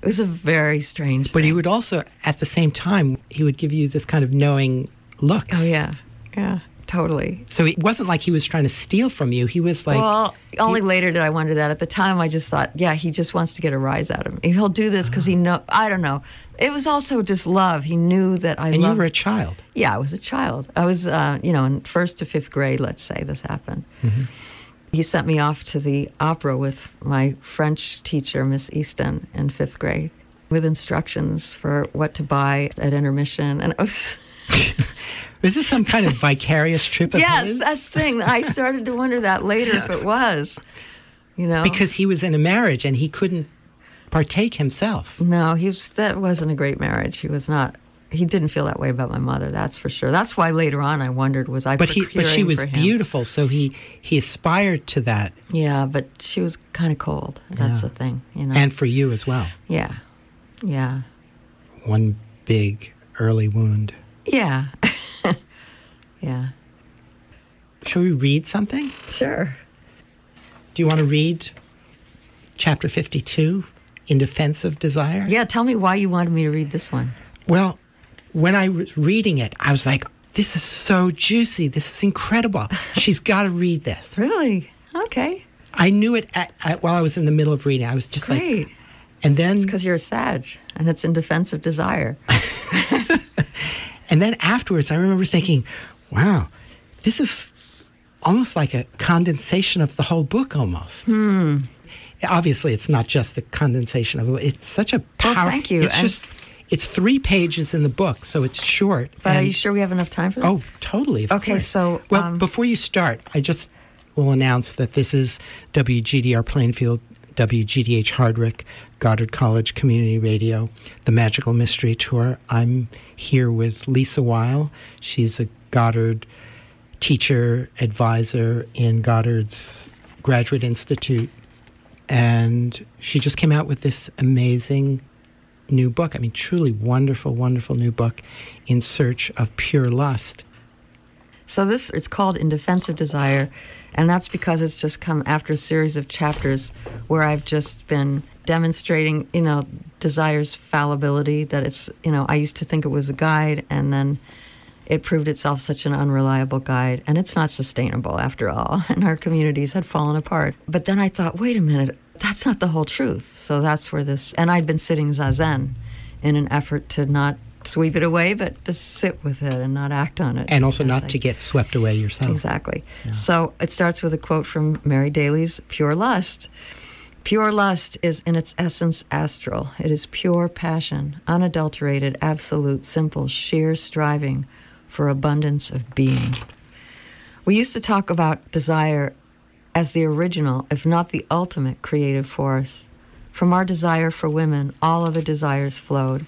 It was a very strange. But thing. he would also, at the same time, he would give you this kind of knowing look. Oh yeah, yeah, totally. So it wasn't like he was trying to steal from you. He was like, well, only later did I wonder that. At the time, I just thought, yeah, he just wants to get a rise out of me. He'll do this because he know. I don't know. It was also just love. He knew that I and you were a child. yeah, I was a child. I was, uh, you know, in first to fifth grade. Let's say this happened. Mm-hmm. He sent me off to the opera with my French teacher, Miss Easton, in fifth grade, with instructions for what to buy at intermission, and it was. Was this some kind of vicarious trip of yes, his? that's the thing. I started to wonder that later if it was. You know, because he was in a marriage and he couldn't partake himself. No, he was. That wasn't a great marriage. He was not. He didn't feel that way about my mother. That's for sure. That's why later on I wondered was I. But he, but she was beautiful, so he he aspired to that, Yeah, but she was kind of cold. That's Yeah. the thing, you know. and for you as well. yeah, yeah, One big early wound. yeah, yeah. Shall we read something? Sure. Do you want to read chapter fifty-two, in defense of desire? Yeah, tell me why you wanted me to read this one. Well, when I was reading it, I was like, "This is so juicy. This is incredible. She's got to read this." Really? Okay. I knew it at, at, while I was in the middle of reading. I was just Great. like, and then Because you're a Sag, and it's in defense of desire. And then afterwards, I remember thinking, wow, this is almost like a condensation of the whole book almost. Hmm. Obviously, it's not just a condensation of it. It's such a Well, thank you. It's And- just, it's three pages in the book, so it's short. But are you sure we have enough time for this? Oh, totally. of Okay, course. so, Well, um, before you start, I just will announce that this is WGDR Plainfield, WGDH Hardwick, Goddard College Community Radio, the Magical Mystery Tour. I'm here with Lise Weil. She's a Goddard teacher, advisor in Goddard's Graduate Institute. And she just came out with this amazing new book. I mean, truly wonderful, wonderful new book, In Search of Pure Lust. So this it's called In Defense of Desire, and that's because it's just come after a series of chapters where I've just been demonstrating, you know, desire's fallibility. That it's, you know, I used to think it was a guide, and then it proved itself such an unreliable guide, and it's not sustainable after all. And our communities had fallen apart. But then I thought, wait a minute, that's not the whole truth. So that's where this, and I'd been sitting zazen in an effort to not sweep it away, but to sit with it and not act on it. And also not I- to get swept away yourself. Exactly. So it starts with a quote from Mary Daly's Pure Lust. Pure lust is in its essence astral. It is pure passion, unadulterated, absolute, simple, sheer striving for abundance of being. We used to talk about desire as the original, if not the ultimate, creative force. From our desire for women, all other desires flowed.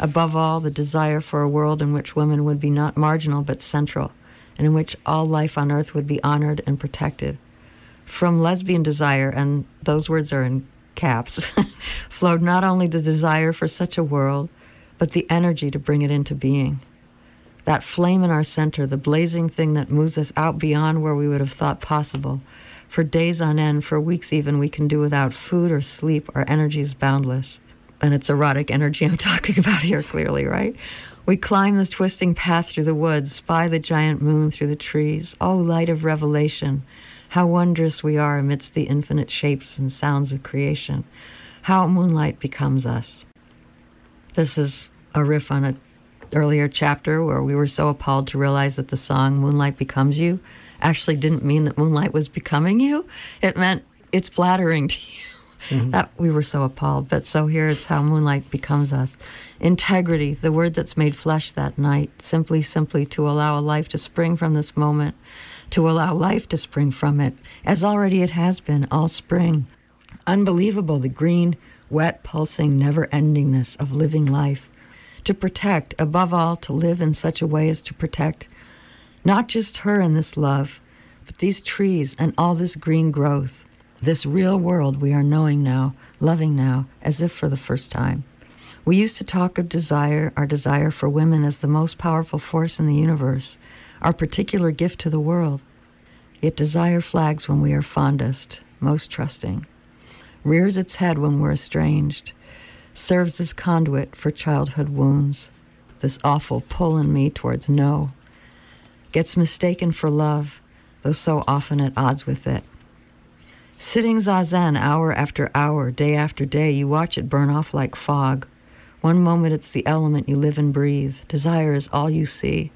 Above all, the desire for a world in which women would be not marginal but central, and in which all life on earth would be honored and protected. From lesbian desire, and those words are in caps, flowed not only the desire for such a world, but the energy to bring it into being. That flame in our center, the blazing thing that moves us out beyond where we would have thought possible. For days on end, for weeks even, we can do without food or sleep. Our energy is boundless. And it's erotic energy I'm talking about here, clearly, right? We climb this twisting path through the woods, spy the giant moon through the trees. Oh, light of revelation, how wondrous we are amidst the infinite shapes and sounds of creation. How moonlight becomes us. This is a riff on an earlier chapter where we were so appalled to realize that the song Moonlight Becomes You actually didn't mean that moonlight was becoming you. It meant it's flattering to you. Mm-hmm. That we were so appalled. But so here it's how moonlight becomes us. Integrity, the word that's made flesh that night, simply, simply to allow a life to spring from this moment, to allow life to spring from it, as already it has been all spring. Unbelievable, the green, wet, pulsing, never endingness of living life. To protect, above all, to live in such a way as to protect not just her and this love, but these trees and all this green growth, this real world we are knowing now, loving now, as if for the first time. We used to talk of desire, our desire for women as the most powerful force in the universe, our particular gift to the world. Yet desire flags when we are fondest, most trusting, rears its head when we're estranged, serves as conduit for childhood wounds, this awful pull in me towards no, gets mistaken for love, though so often at odds with it. Sitting zazen hour after hour, day after day, you watch it burn off like fog. One moment it's the element you live and breathe. Desire is all you see.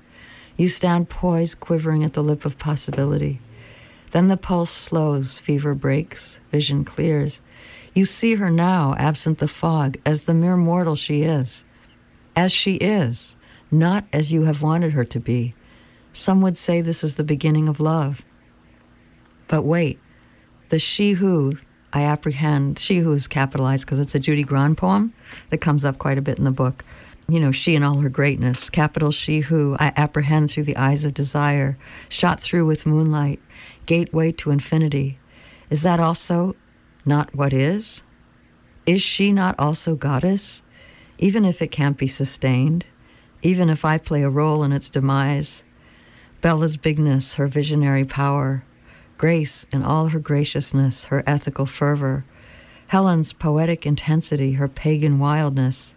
You stand poised, quivering at the lip of possibility. Then the pulse slows, fever breaks, vision clears. You see her now, absent the fog, as the mere mortal she is. As she is, not as you have wanted her to be. Some would say this is the beginning of love. But wait, the she who I apprehend, she who is capitalized because it's a Judy Grahn poem that comes up quite a bit in the book. You know, she and all her greatness, capital she who I apprehend through the eyes of desire, shot through with moonlight, gateway to infinity. Is that also not what is? Is she not also goddess? Even if it can't be sustained, even if I play a role in its demise, Bella's bigness, her visionary power, Grace in all her graciousness, her ethical fervor, Helen's poetic intensity, her pagan wildness.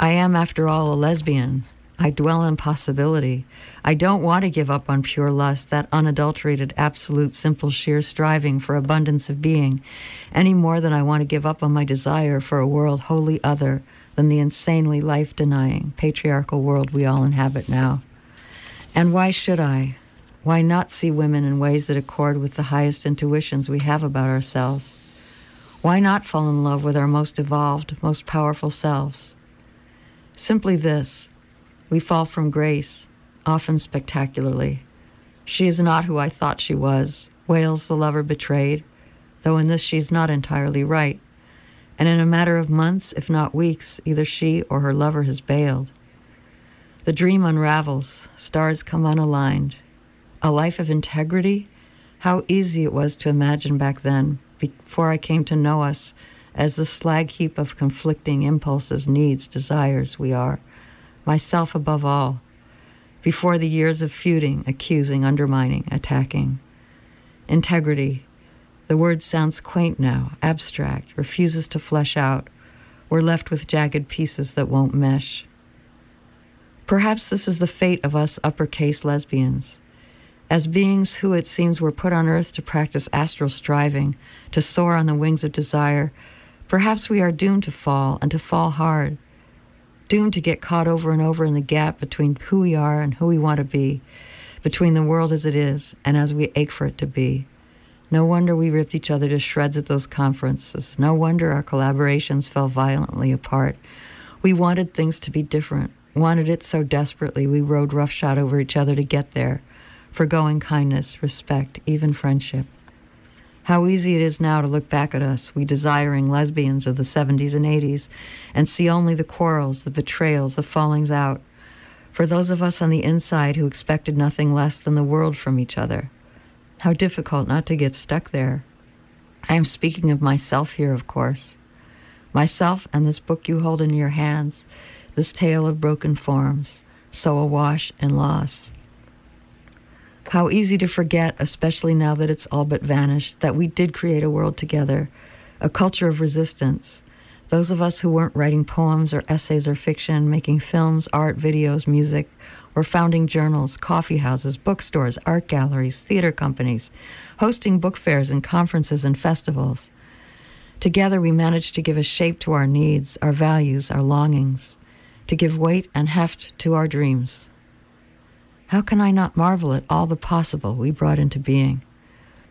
I am, after all, a lesbian. I dwell in possibility. I don't want to give up on pure lust, that unadulterated, absolute, simple, sheer striving for abundance of being, any more than I want to give up on my desire for a world wholly other than the insanely life denying, patriarchal world we all inhabit now. And why should I? Why not see women in ways that accord with the highest intuitions we have about ourselves? Why not fall in love with our most evolved, most powerful selves? Simply this we fall from grace, often spectacularly. She is not who I thought she was, wails the lover betrayed, though in this she's not entirely right. And in a matter of months, if not weeks, either she or her lover has bailed. The dream unravels, stars come unaligned. A life of integrity? How easy it was to imagine back then, before I came to know us as the slag heap of conflicting impulses, needs, desires we are, myself above all, before the years of feuding, accusing, undermining, attacking. Integrity. The word sounds quaint now, abstract, refuses to flesh out. We're left with jagged pieces that won't mesh. Perhaps this is the fate of us uppercase lesbians. As beings who it seems were put on earth to practice astral striving, to soar on the wings of desire, perhaps we are doomed to fall and to fall hard, doomed to get caught over and over in the gap between who we are and who we want to be, between the world as it is and as we ache for it to be. No wonder we ripped each other to shreds at those conferences. No wonder our collaborations fell violently apart. We wanted things to be different, wanted it so desperately we rode roughshod over each other to get there, forgoing kindness, respect, even friendship. How easy it is now to look back at us, we desiring lesbians of the 70s and 80s, and see only the quarrels, the betrayals, the fallings out. For those of us on the inside who expected nothing less than the world from each other. How difficult not to get stuck there. I am speaking of myself here, of course. Myself and this book you hold in your hands, this tale of broken forms, so awash and lost. How easy to forget, especially now that it's all but vanished, that we did create a world together, a culture of resistance. Those of us who weren't writing poems or essays or fiction, making films, art, videos, music, or founding journals, coffee houses, bookstores, art galleries, theater companies, hosting book fairs and conferences and festivals. Together, we managed to give a shape to our needs, our values, our longings, to give weight and heft to our dreams. How can I not marvel at all the possible we brought into being?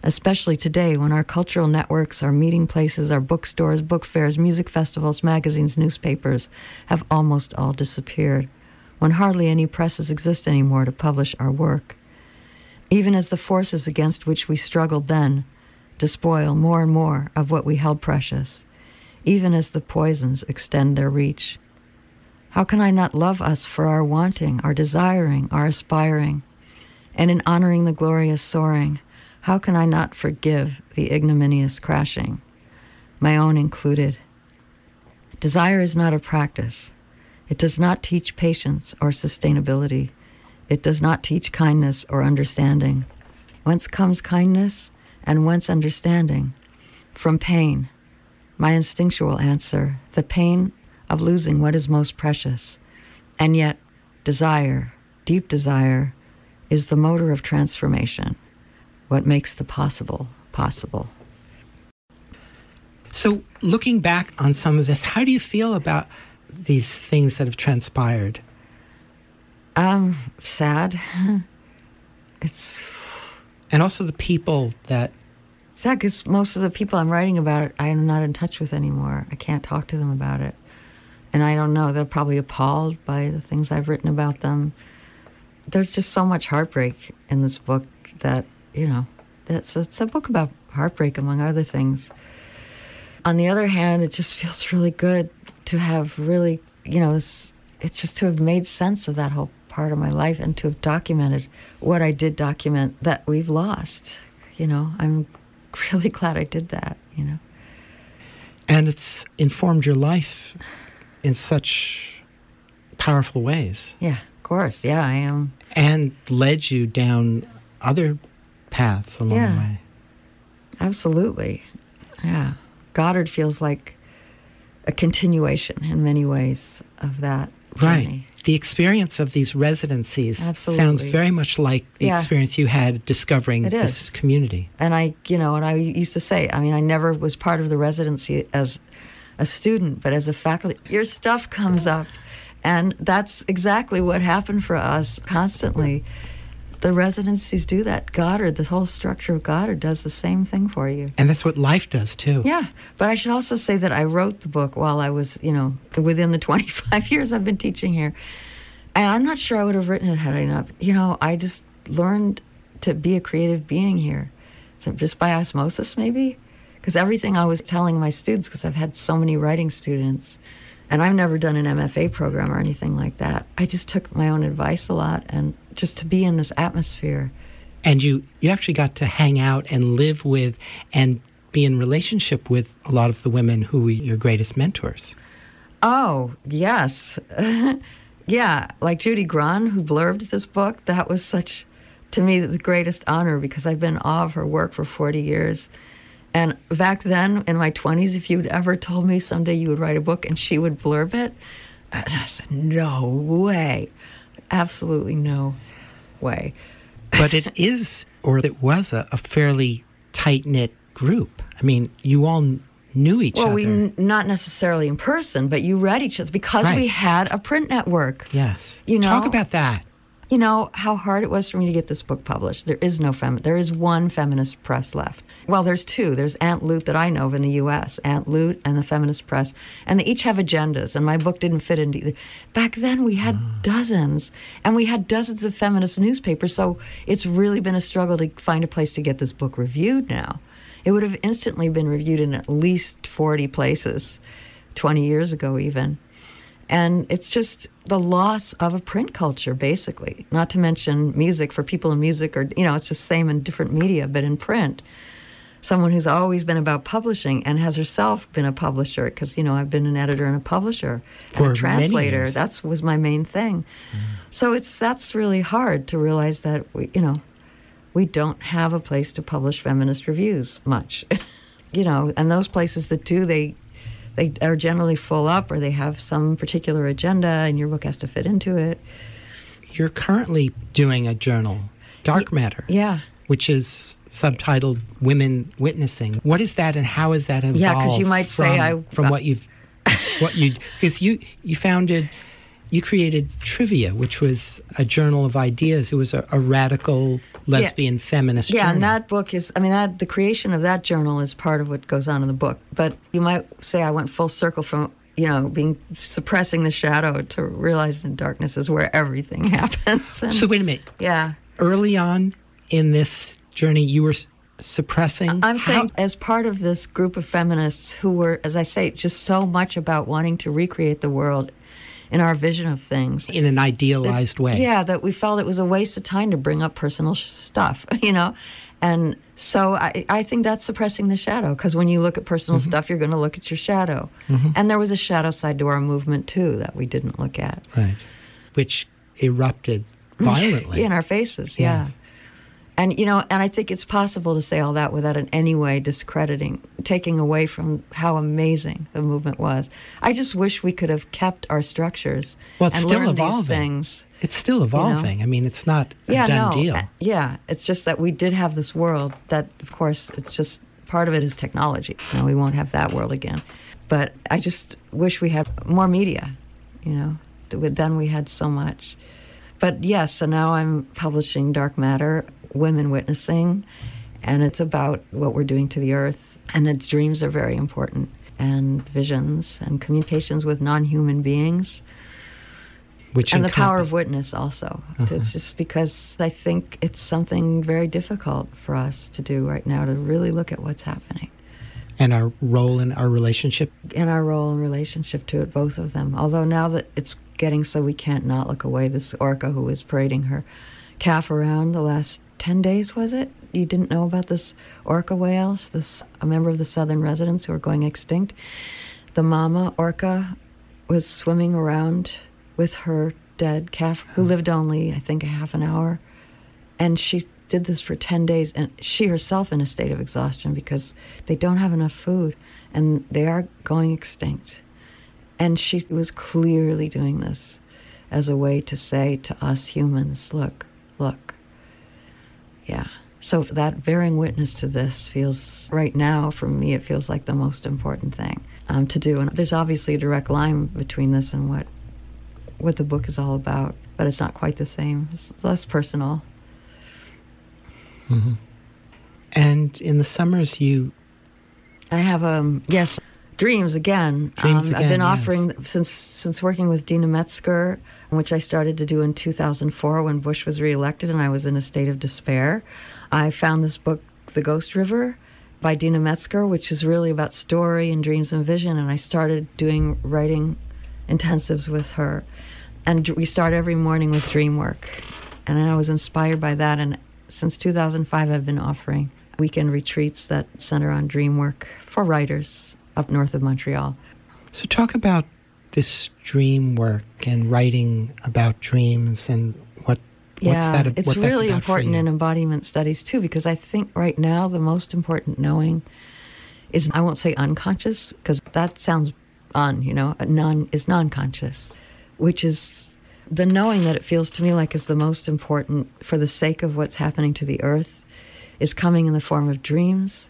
Especially today when our cultural networks, our meeting places, our bookstores, book fairs, music festivals, magazines, newspapers have almost all disappeared, when hardly any presses exist anymore to publish our work. Even as the forces against which we struggled then despoil more and more of what we held precious, even as the poisons extend their reach. How can I not love us for our wanting, our desiring, our aspiring? And in honoring the glorious soaring, how can I not forgive the ignominious crashing, my own included? Desire is not a practice. It does not teach patience or sustainability. It does not teach kindness or understanding. Whence comes kindness and whence understanding? From pain. My instinctual answer the pain of losing what is most precious. And yet, desire, deep desire, is the motor of transformation, what makes the possible possible. So, looking back on some of this, how do you feel about these things that have transpired? Um, sad. It's and also the people that sad because most of the people I'm writing about I'm not in touch with anymore. I can't talk to them about it and I don't know, they're probably appalled by the things I've written about them. There's just so much heartbreak in this book that, you know, that's it's a book about heartbreak among other things. On the other hand, it just feels really good to have really, you know, this, it's just to have made sense of that whole part of my life and to have documented what I did document that we've lost. You know, I'm really glad I did that, you know. And it's informed your life in such powerful ways. Yeah, of course. Yeah, I am. And led you down other paths along yeah, the way. Absolutely. Yeah. Goddard feels like a continuation in many ways of that. Right. Journey. The experience of these residencies Absolutely. sounds very much like the Yeah. experience you had discovering this community. And I, you know, and I used to say, I mean, I never was part of the residency as a student, but as a faculty, your stuff comes up. And that's exactly what happened for us constantly. The residencies do that. Goddard, the whole structure of Goddard does the same thing for you. And that's what life does too. Yeah, but I should also say that I wrote the book while I was, you know, within the 25 years I've been teaching here. And I'm not sure I would have written it had I not, you know, I just learned to be a creative being here. So just by osmosis, maybe? Because everything I was telling my students, because I've had so many writing students, and I've never done an MFA program or anything like that, I just took my own advice a lot and just to be in this atmosphere. And you, you actually got to hang out and live with and be in relationship with a lot of the women who were your greatest mentors. Oh, yes. yeah, like Judy Grahn, who blurbed this book, that was such, to me, the greatest honor because I've been in awe of her work for 40 years. And back then, in my 20s, if you'd ever told me someday you would write a book and she would blurb it, I said, no way. absolutely no way. but it is, or it was, a, a fairly tight knit group. I mean, you all knew each well, other. Well, we n- not necessarily in person, but you read each other because we had a print network. yes. You know, Talk about that. You know how hard it was for me to get this book published. There is no fem. There is one feminist press left. Well, there's two. There's Aunt Lute that I know of in the U.S. Aunt Lute and the Feminist Press, and they each have agendas. And my book didn't fit into either. Back then, we had mm. dozens, and we had dozens of feminist newspapers. So it's really been a struggle to find a place to get this book reviewed. Now, it would have instantly been reviewed in at least 40 places, 20 years ago, even. And it's just the loss of a print culture, basically. Not to mention music for people in music, or, you know, it's just same in different media, but in print. Someone who's always been about publishing and has herself been a publisher, because, you know, I've been an editor and a publisher For and a translator. That's was my main thing. So it's that's really hard to realize that we, you know, we don't have a place to publish feminist reviews much. you know, and those places that do, they they are generally full up or they have some particular agenda and your book has to fit into it. You're currently doing a journal, Dark Matter, Yeah. which is subtitled Women Witnessing. What is that and how is that involved? Yeah, 'cause you might say from, I- uh, from what you've what you because you you founded you created Trivia, which was a journal of ideas. It was a, a radical lesbian feminist Yeah, journal. and that book is, I mean, that the creation of that journal is part of what goes on in the book. But you might say I went full circle from, you know, being suppressing the shadow to realizing darkness is where everything happens. And, so wait a minute. yeah. Early on in this journey, you were suppressing. I'm how- saying, as part of this group of feminists who were, as I say, just so much about wanting to recreate the world in our vision of things. in an idealized way. Yeah, that we felt it was a waste of time to bring up personal sh- stuff, you know? And so I, I think that's suppressing the shadow because when you look at personal Mm-hmm. stuff, you're going to look at your shadow. And there was a shadow side to our movement too that we didn't look at Right. Which erupted violently. in our faces. Yeah. Yes. And you know, and I think it's possible to say all that without in any way discrediting, taking away from how amazing the movement was. I just wish we could have kept our structures Well, it's and still learned evolving. these things. It's still evolving. I mean, it's not a yeah, done no, deal. uh, yeah. It's just that we did have this world that, of course, it's just part of it is technology. You know, we won't have that world again. But I just wish we had more media. You know, then we had so much. But yes, so now I'm publishing Dark Matter, Women Witnessing, and it's about what we're doing to the earth. And its dreams are very important, and visions, and communications with non-human beings Which and the power of witness also. Uh-huh. It's just because I think it's something very difficult for us to do right now to really look at what's happening and our role in our relationship. and our role and relationship to it, both of them. Although now that it's getting so we can't not look away, this orca who was parading her calf around the last 10 days, was it? You didn't know about this orca whales, this a member of the southern residents who are going extinct. The mama orca was swimming around with her dead calf, who hmm. lived only, I think, a half an hour. And she did this for 10 days, and she herself in a state of exhaustion because they don't have enough food and they are going extinct. And she was clearly doing this as a way to say to us humans, look, look. Yeah. So that bearing witness to this feels, right now, for me, it feels like the most important thing um, to do. And there's obviously a direct line between this and what what the book is all about, but it's not quite the same. It's less personal. And in the summers, you I have um yes, dreams again. Dreams um, I've again, been yes. offering since since working with Deena Metzger, which I started to do in 2004 when Bush was reelected and I was in a state of despair. I found this book, The Ghost River, by Deena Metzger, which is really about story and dreams and vision. And I started doing writing intensives with her, and we start every morning with dream work. And I was inspired by that. And since 2005, I've been offering weekend retreats that center on dream work for writers up north of Montreal. so talk about this dream work and writing about dreams and what what's yeah, that? it's what that's really important in embodiment studies too, because I think right now the most important knowing is I won't say unconscious because that sounds on you know, non is non-conscious, which is the knowing that it feels to me like is the most important for the sake of what's happening to the earth is coming in the form of dreams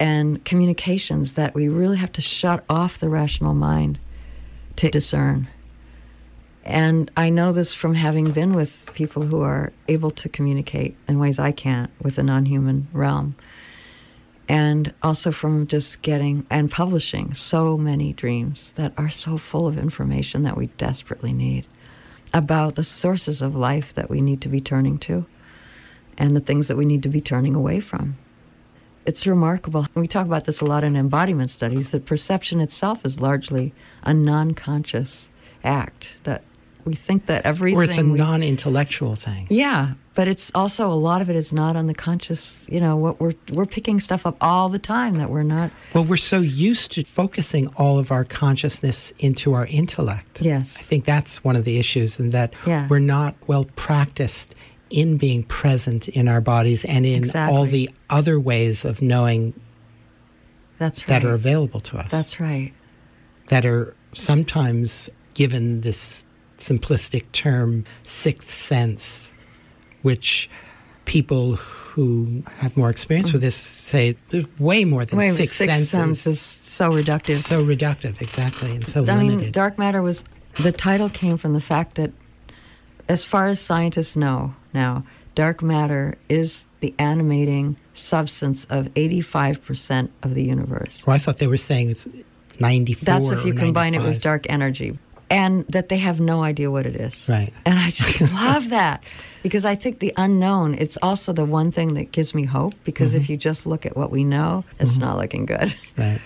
and communications that we really have to shut off the rational mind to discern. And I know this from having been with people who are able to communicate in ways I can't with the non human realm. And also from just getting and publishing so many dreams that are so full of information that we desperately need about the sources of life that we need to be turning to and the things that we need to be turning away from. It's remarkable. We talk about this a lot in embodiment studies that perception itself is largely a non conscious act, that we think that everything. Or it's a non intellectual thing. yeah, but it's also a lot of it is not on the conscious. You know, what we're we're picking stuff up all the time that we're not. Well, we're so used to focusing all of our consciousness into our intellect. Yes. I think that's one of the issues, and that Yeah. we're not well practiced in being present in our bodies and in all the other ways of knowing That's right. that are available to us. That's right. that are sometimes given this simplistic term sixth sense, which people who have more experience with this say there's way more than six sixth senses. sense is so reductive. so reductive, exactly, and so I limited. mean, dark matter was the title came from the fact that, as far as scientists know now, dark matter is the animating substance of 85% of the universe. well, I thought they were saying it's 94. That's if you combine it with dark energy. And that they have no idea what it is. Right. And I just love that because I think the unknown, it's also the one thing that gives me hope because Mm-hmm. if you just look at what we know, it's not looking good. Right.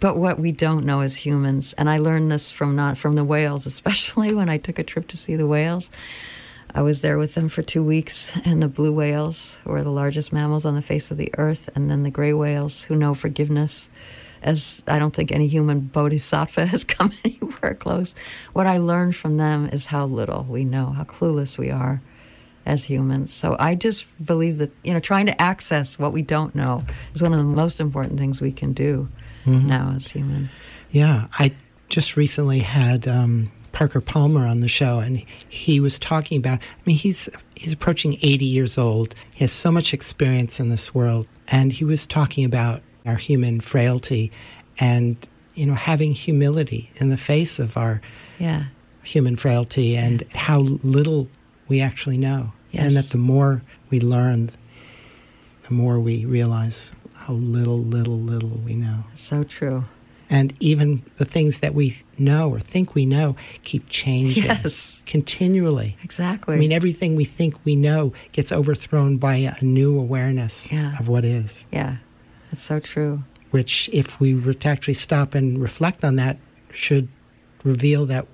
But what we don't know as humans, and I learned this from not from the whales, especially when I took a trip to see the whales. I was there with them for two weeks, and the blue whales, who are the largest mammals on the face of the earth, and then the gray whales, who know forgiveness, as I don't think any human bodhisattva has come anywhere close. What I learned from them is how little we know, how clueless we are as humans. So I just believe that, you know, trying to access what we don't know is one of the most important things we can do now as humans. Yeah, I just recently had um, Parker Palmer on the show, and he was talking about. I mean, he's he's approaching eighty years old. He has so much experience in this world, and he was talking about our human frailty, and you know, having humility in the face of our Yeah. human frailty and how little we actually know, and that the more we learn, the more we realize how little, little, little we know. So true. And even the things that we know or think we know keep changing Yes. continually. Exactly. I mean, everything we think we know gets overthrown by a new awareness Yeah. of what is, yeah. It's so true. which, if we were to actually stop and reflect on that, should reveal that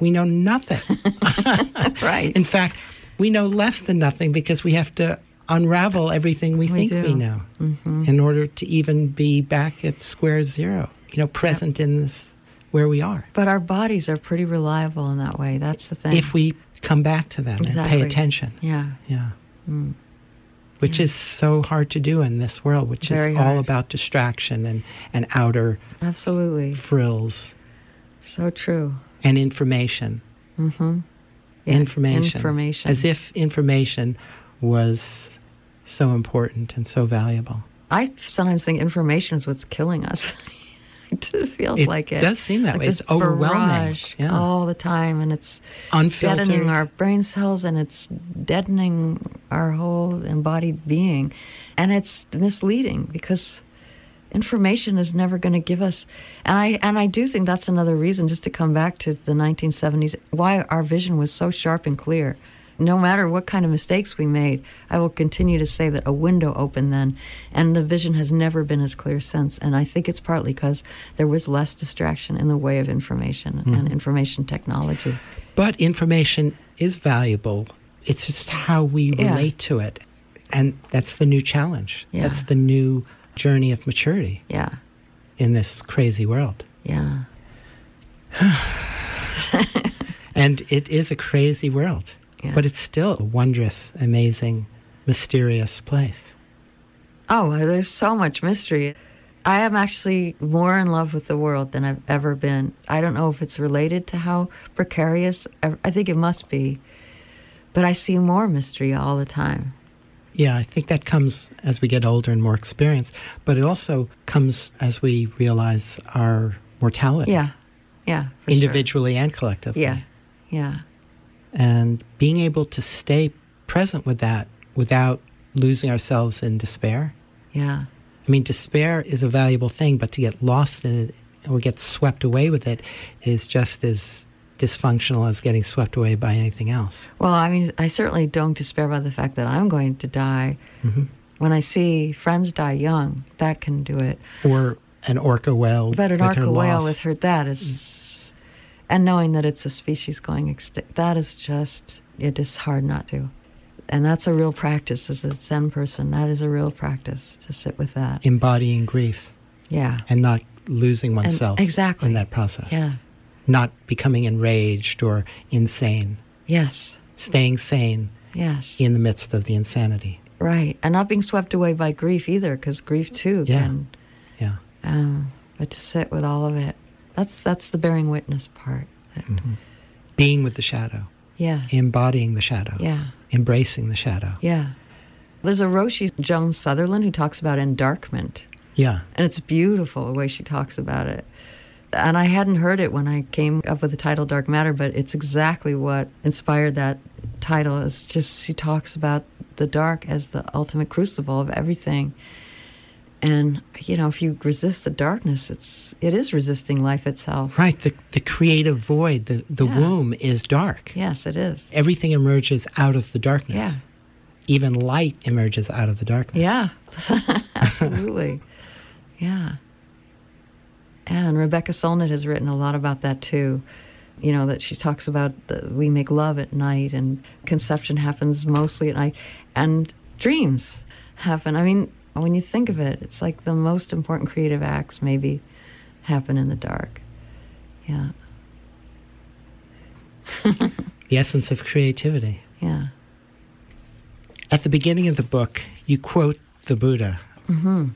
we know nothing. Right. In fact, we know less than nothing because we have to unravel everything we, We think we do. know in order to even be back at square zero, you know, present in this where we are. but our bodies are pretty reliable in that way. That's the thing. If we come back to them and pay attention. yeah. Yeah. Which is so hard to do in this world, which Very is all hard. about distraction and, and outer Absolutely. frills So true. and information. Mm-hmm. Yeah. Information. Information. As if information was so important and so valuable. I sometimes think information is what's killing us. it feels It like it. does seem that way. this It's overwhelming. Yeah. all the time, and it's Unfiltered. deadening our brain cells, and it's deadening our whole embodied being, and it's misleading because information is never going to give us and i and i do think that's another reason just to come back to the 1970s why our vision was so sharp and clear no matter what kind of mistakes we made i will continue to say that a window opened then and the vision has never been as clear since and i think it's partly because there was less distraction in the way of information hmm. and information technology But information is valuable. It's just how we Yeah. relate to it. And that's the new challenge. Yeah. That's the new journey of maturity yeah in this crazy world. yeah And it is a crazy world, Yeah. but it's still a wondrous, amazing, mysterious place. Oh, there's so much mystery. I am actually more in love with the world than I've ever been. I don't know if it's related to how precarious, I think it must be, but I see more mystery all the time. Yeah, I think that comes as we get older and more experienced, but it also comes as we realize our mortality. Yeah, yeah. Individually sure. and collectively. Yeah, yeah. And being able to stay present with that without losing ourselves in despair. Yeah. I mean, despair is a valuable thing, but to get lost in it or get swept away with it is just as dysfunctional as getting swept away by anything else. Well, I mean, I certainly don't despair by the fact that I'm going to die. Mm-hmm. When I see friends die young, that can do it. Or an orca whale. But an orca whale with her, that is, and knowing that it's a species going extinct, that is just, it is hard not to. And that's a real practice as a Zen person. That is a real practice to sit with that. Embodying grief. Yeah. And not losing oneself and exactly. in that process. Yeah not becoming enraged or insane. Yes. Staying sane. Yes. In the midst of the insanity. Right, and not being swept away by grief either, because grief too yeah. can. Yeah. Um, but to sit with all of it, that's that's the bearing witness part. Mm-hmm. Being with the shadow. Yeah. Embodying the shadow. Yeah. Embracing the shadow. Yeah. There's a Roshi Joan Sutherland who talks about endarkment. Yeah. And it's beautiful the way she talks about it and I hadn't heard it when I came up with the title Dark Matter, but it's exactly what inspired that title. Is just she talks about the dark as the ultimate crucible of everything. And you know, if you resist the darkness, it's it is resisting life itself. Right. The the creative void, the, the yeah. womb is dark. Yes, it is. Everything emerges out of the darkness. Yeah. Even light emerges out of the darkness. Yeah. Absolutely. yeah. And Rebecca Solnit has written a lot about that too. You know, that she talks about the, we make love at night and conception happens mostly at night and dreams happen. I mean, when you think of it, it's like the most important creative acts maybe happen in the dark. Yeah. the essence of creativity. Yeah. At the beginning of the book, you quote the Buddha. Mm-hmm.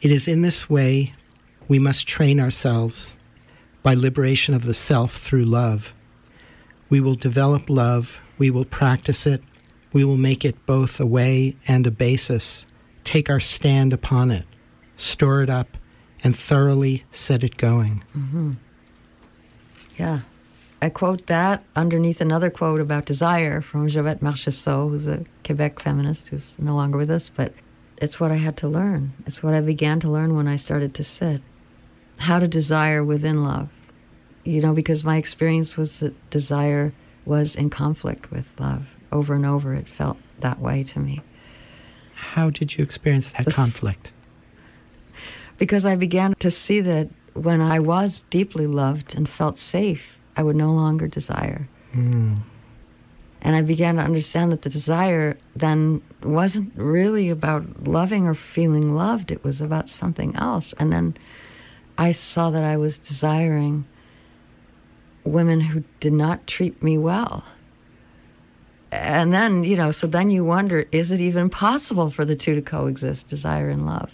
It is in this way we must train ourselves by liberation of the self through love. We will develop love, we will practice it, we will make it both a way and a basis, take our stand upon it, store it up, and thoroughly set it going. Mm-hmm. Yeah. I quote that underneath another quote about desire from Jovette Marchessault, who's a Quebec feminist who's no longer with us, but it's what I had to learn. It's what I began to learn when I started to sit how to desire within love. You know, because my experience was that desire was in conflict with love. Over and over, it felt that way to me. How did you experience that conflict? Because I began to see that when I was deeply loved and felt safe, I would no longer desire. Mm. And I began to understand that the desire then wasn't really about loving or feeling loved, it was about something else. And then I saw that I was desiring women who did not treat me well. And then, you know, so then you wonder is it even possible for the two to coexist, desire and love?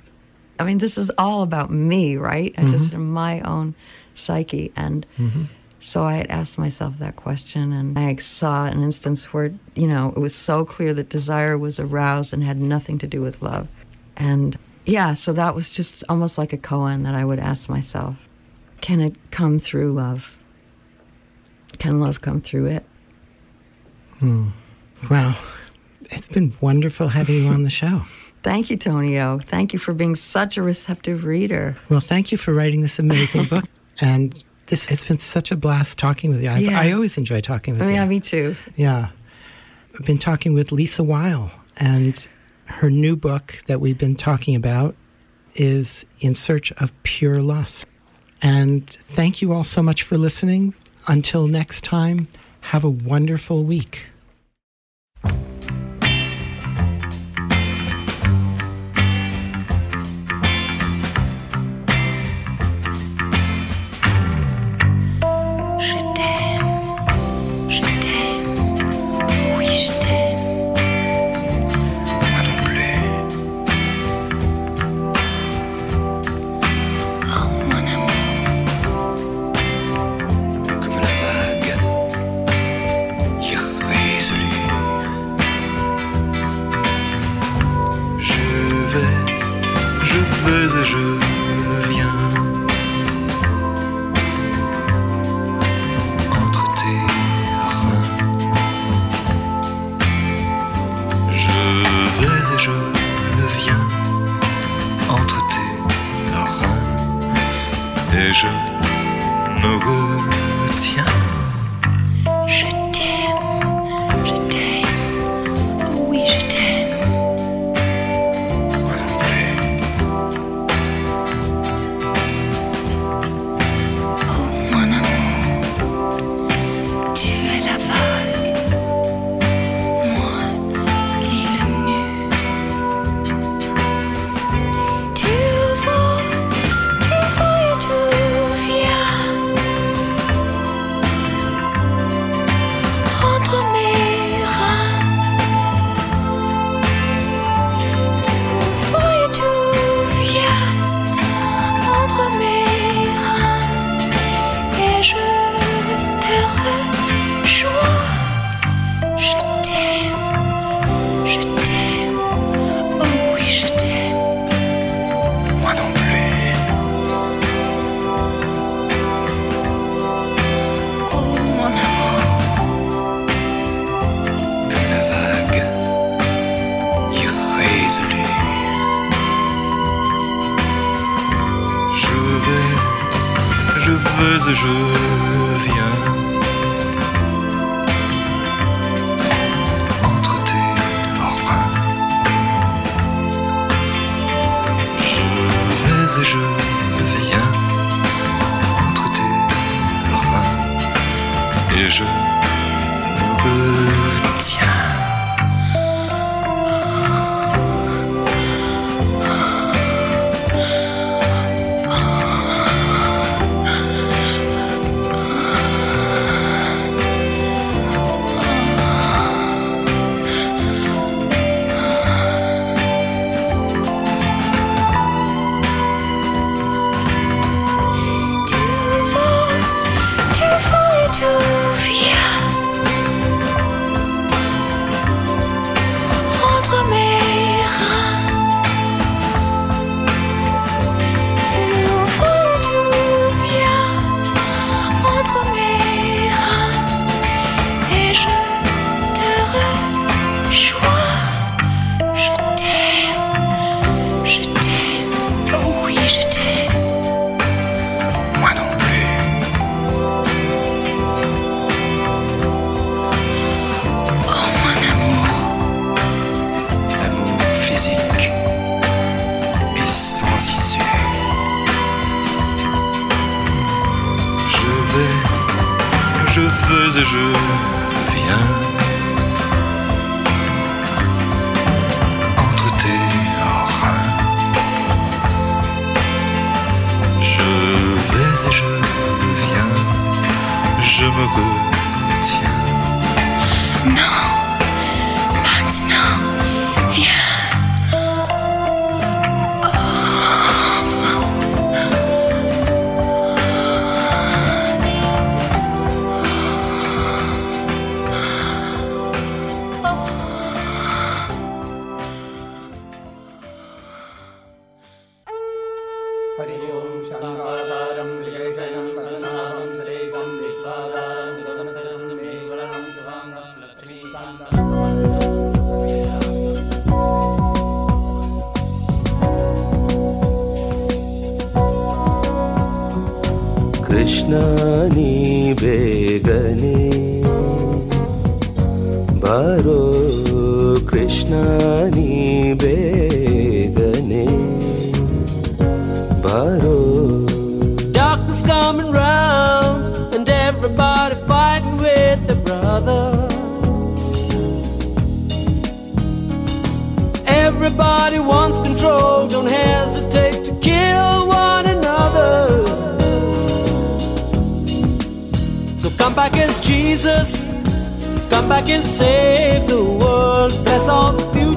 I mean, this is all about me, right? Mm-hmm. Just in my own psyche. And mm-hmm. so I had asked myself that question, and I saw an instance where, you know, it was so clear that desire was aroused and had nothing to do with love. And yeah, so that was just almost like a koan that I would ask myself can it come through love? Can love come through it? Hmm. Well, it's been wonderful having you on the show. Thank you, Tonio. Thank you for being such a receptive reader. Well, thank you for writing this amazing book. And this has been such a blast talking with you. I, yeah. I always enjoy talking with oh, you. Yeah, me too. Yeah. I've been talking with Lise Weil, and her new book that we've been talking about is In Search of Pure Lust. And thank you all so much for listening. Until next time, have a wonderful week you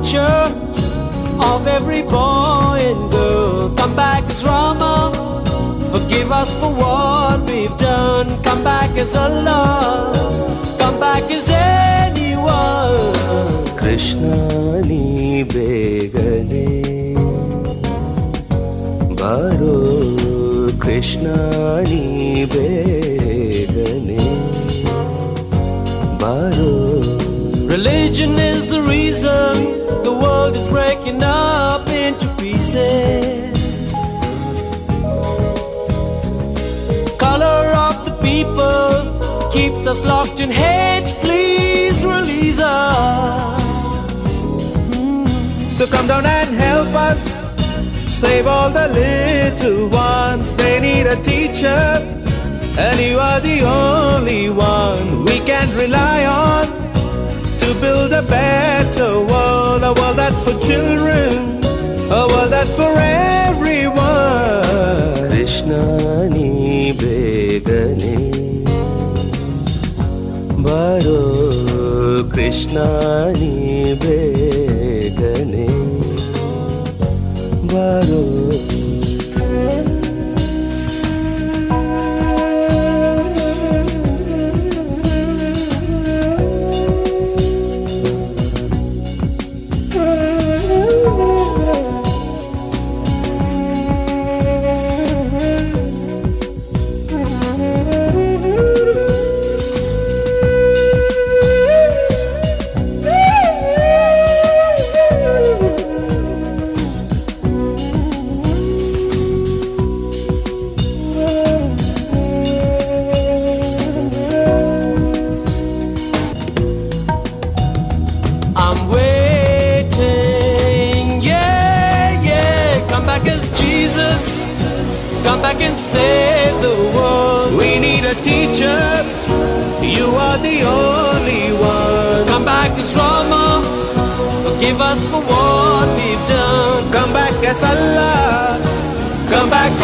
future of every boy and girl. Come back as Rama, forgive us for what we've done. Come back as Allah, come back as anyone. Krishna ni begane, baro Krishna ni begane, baro. Religion is the reason the world is breaking up into pieces. Color of the people keeps us locked in hate. Please release us. So come down and help us. Save all the little ones, they need a teacher. And you are the only one we can rely on to build a better world. Oh, a world that's for children, oh, a world that's for everyone. Krishna ni begane, baro Krishna ni begane, baro. Back Allah. Come back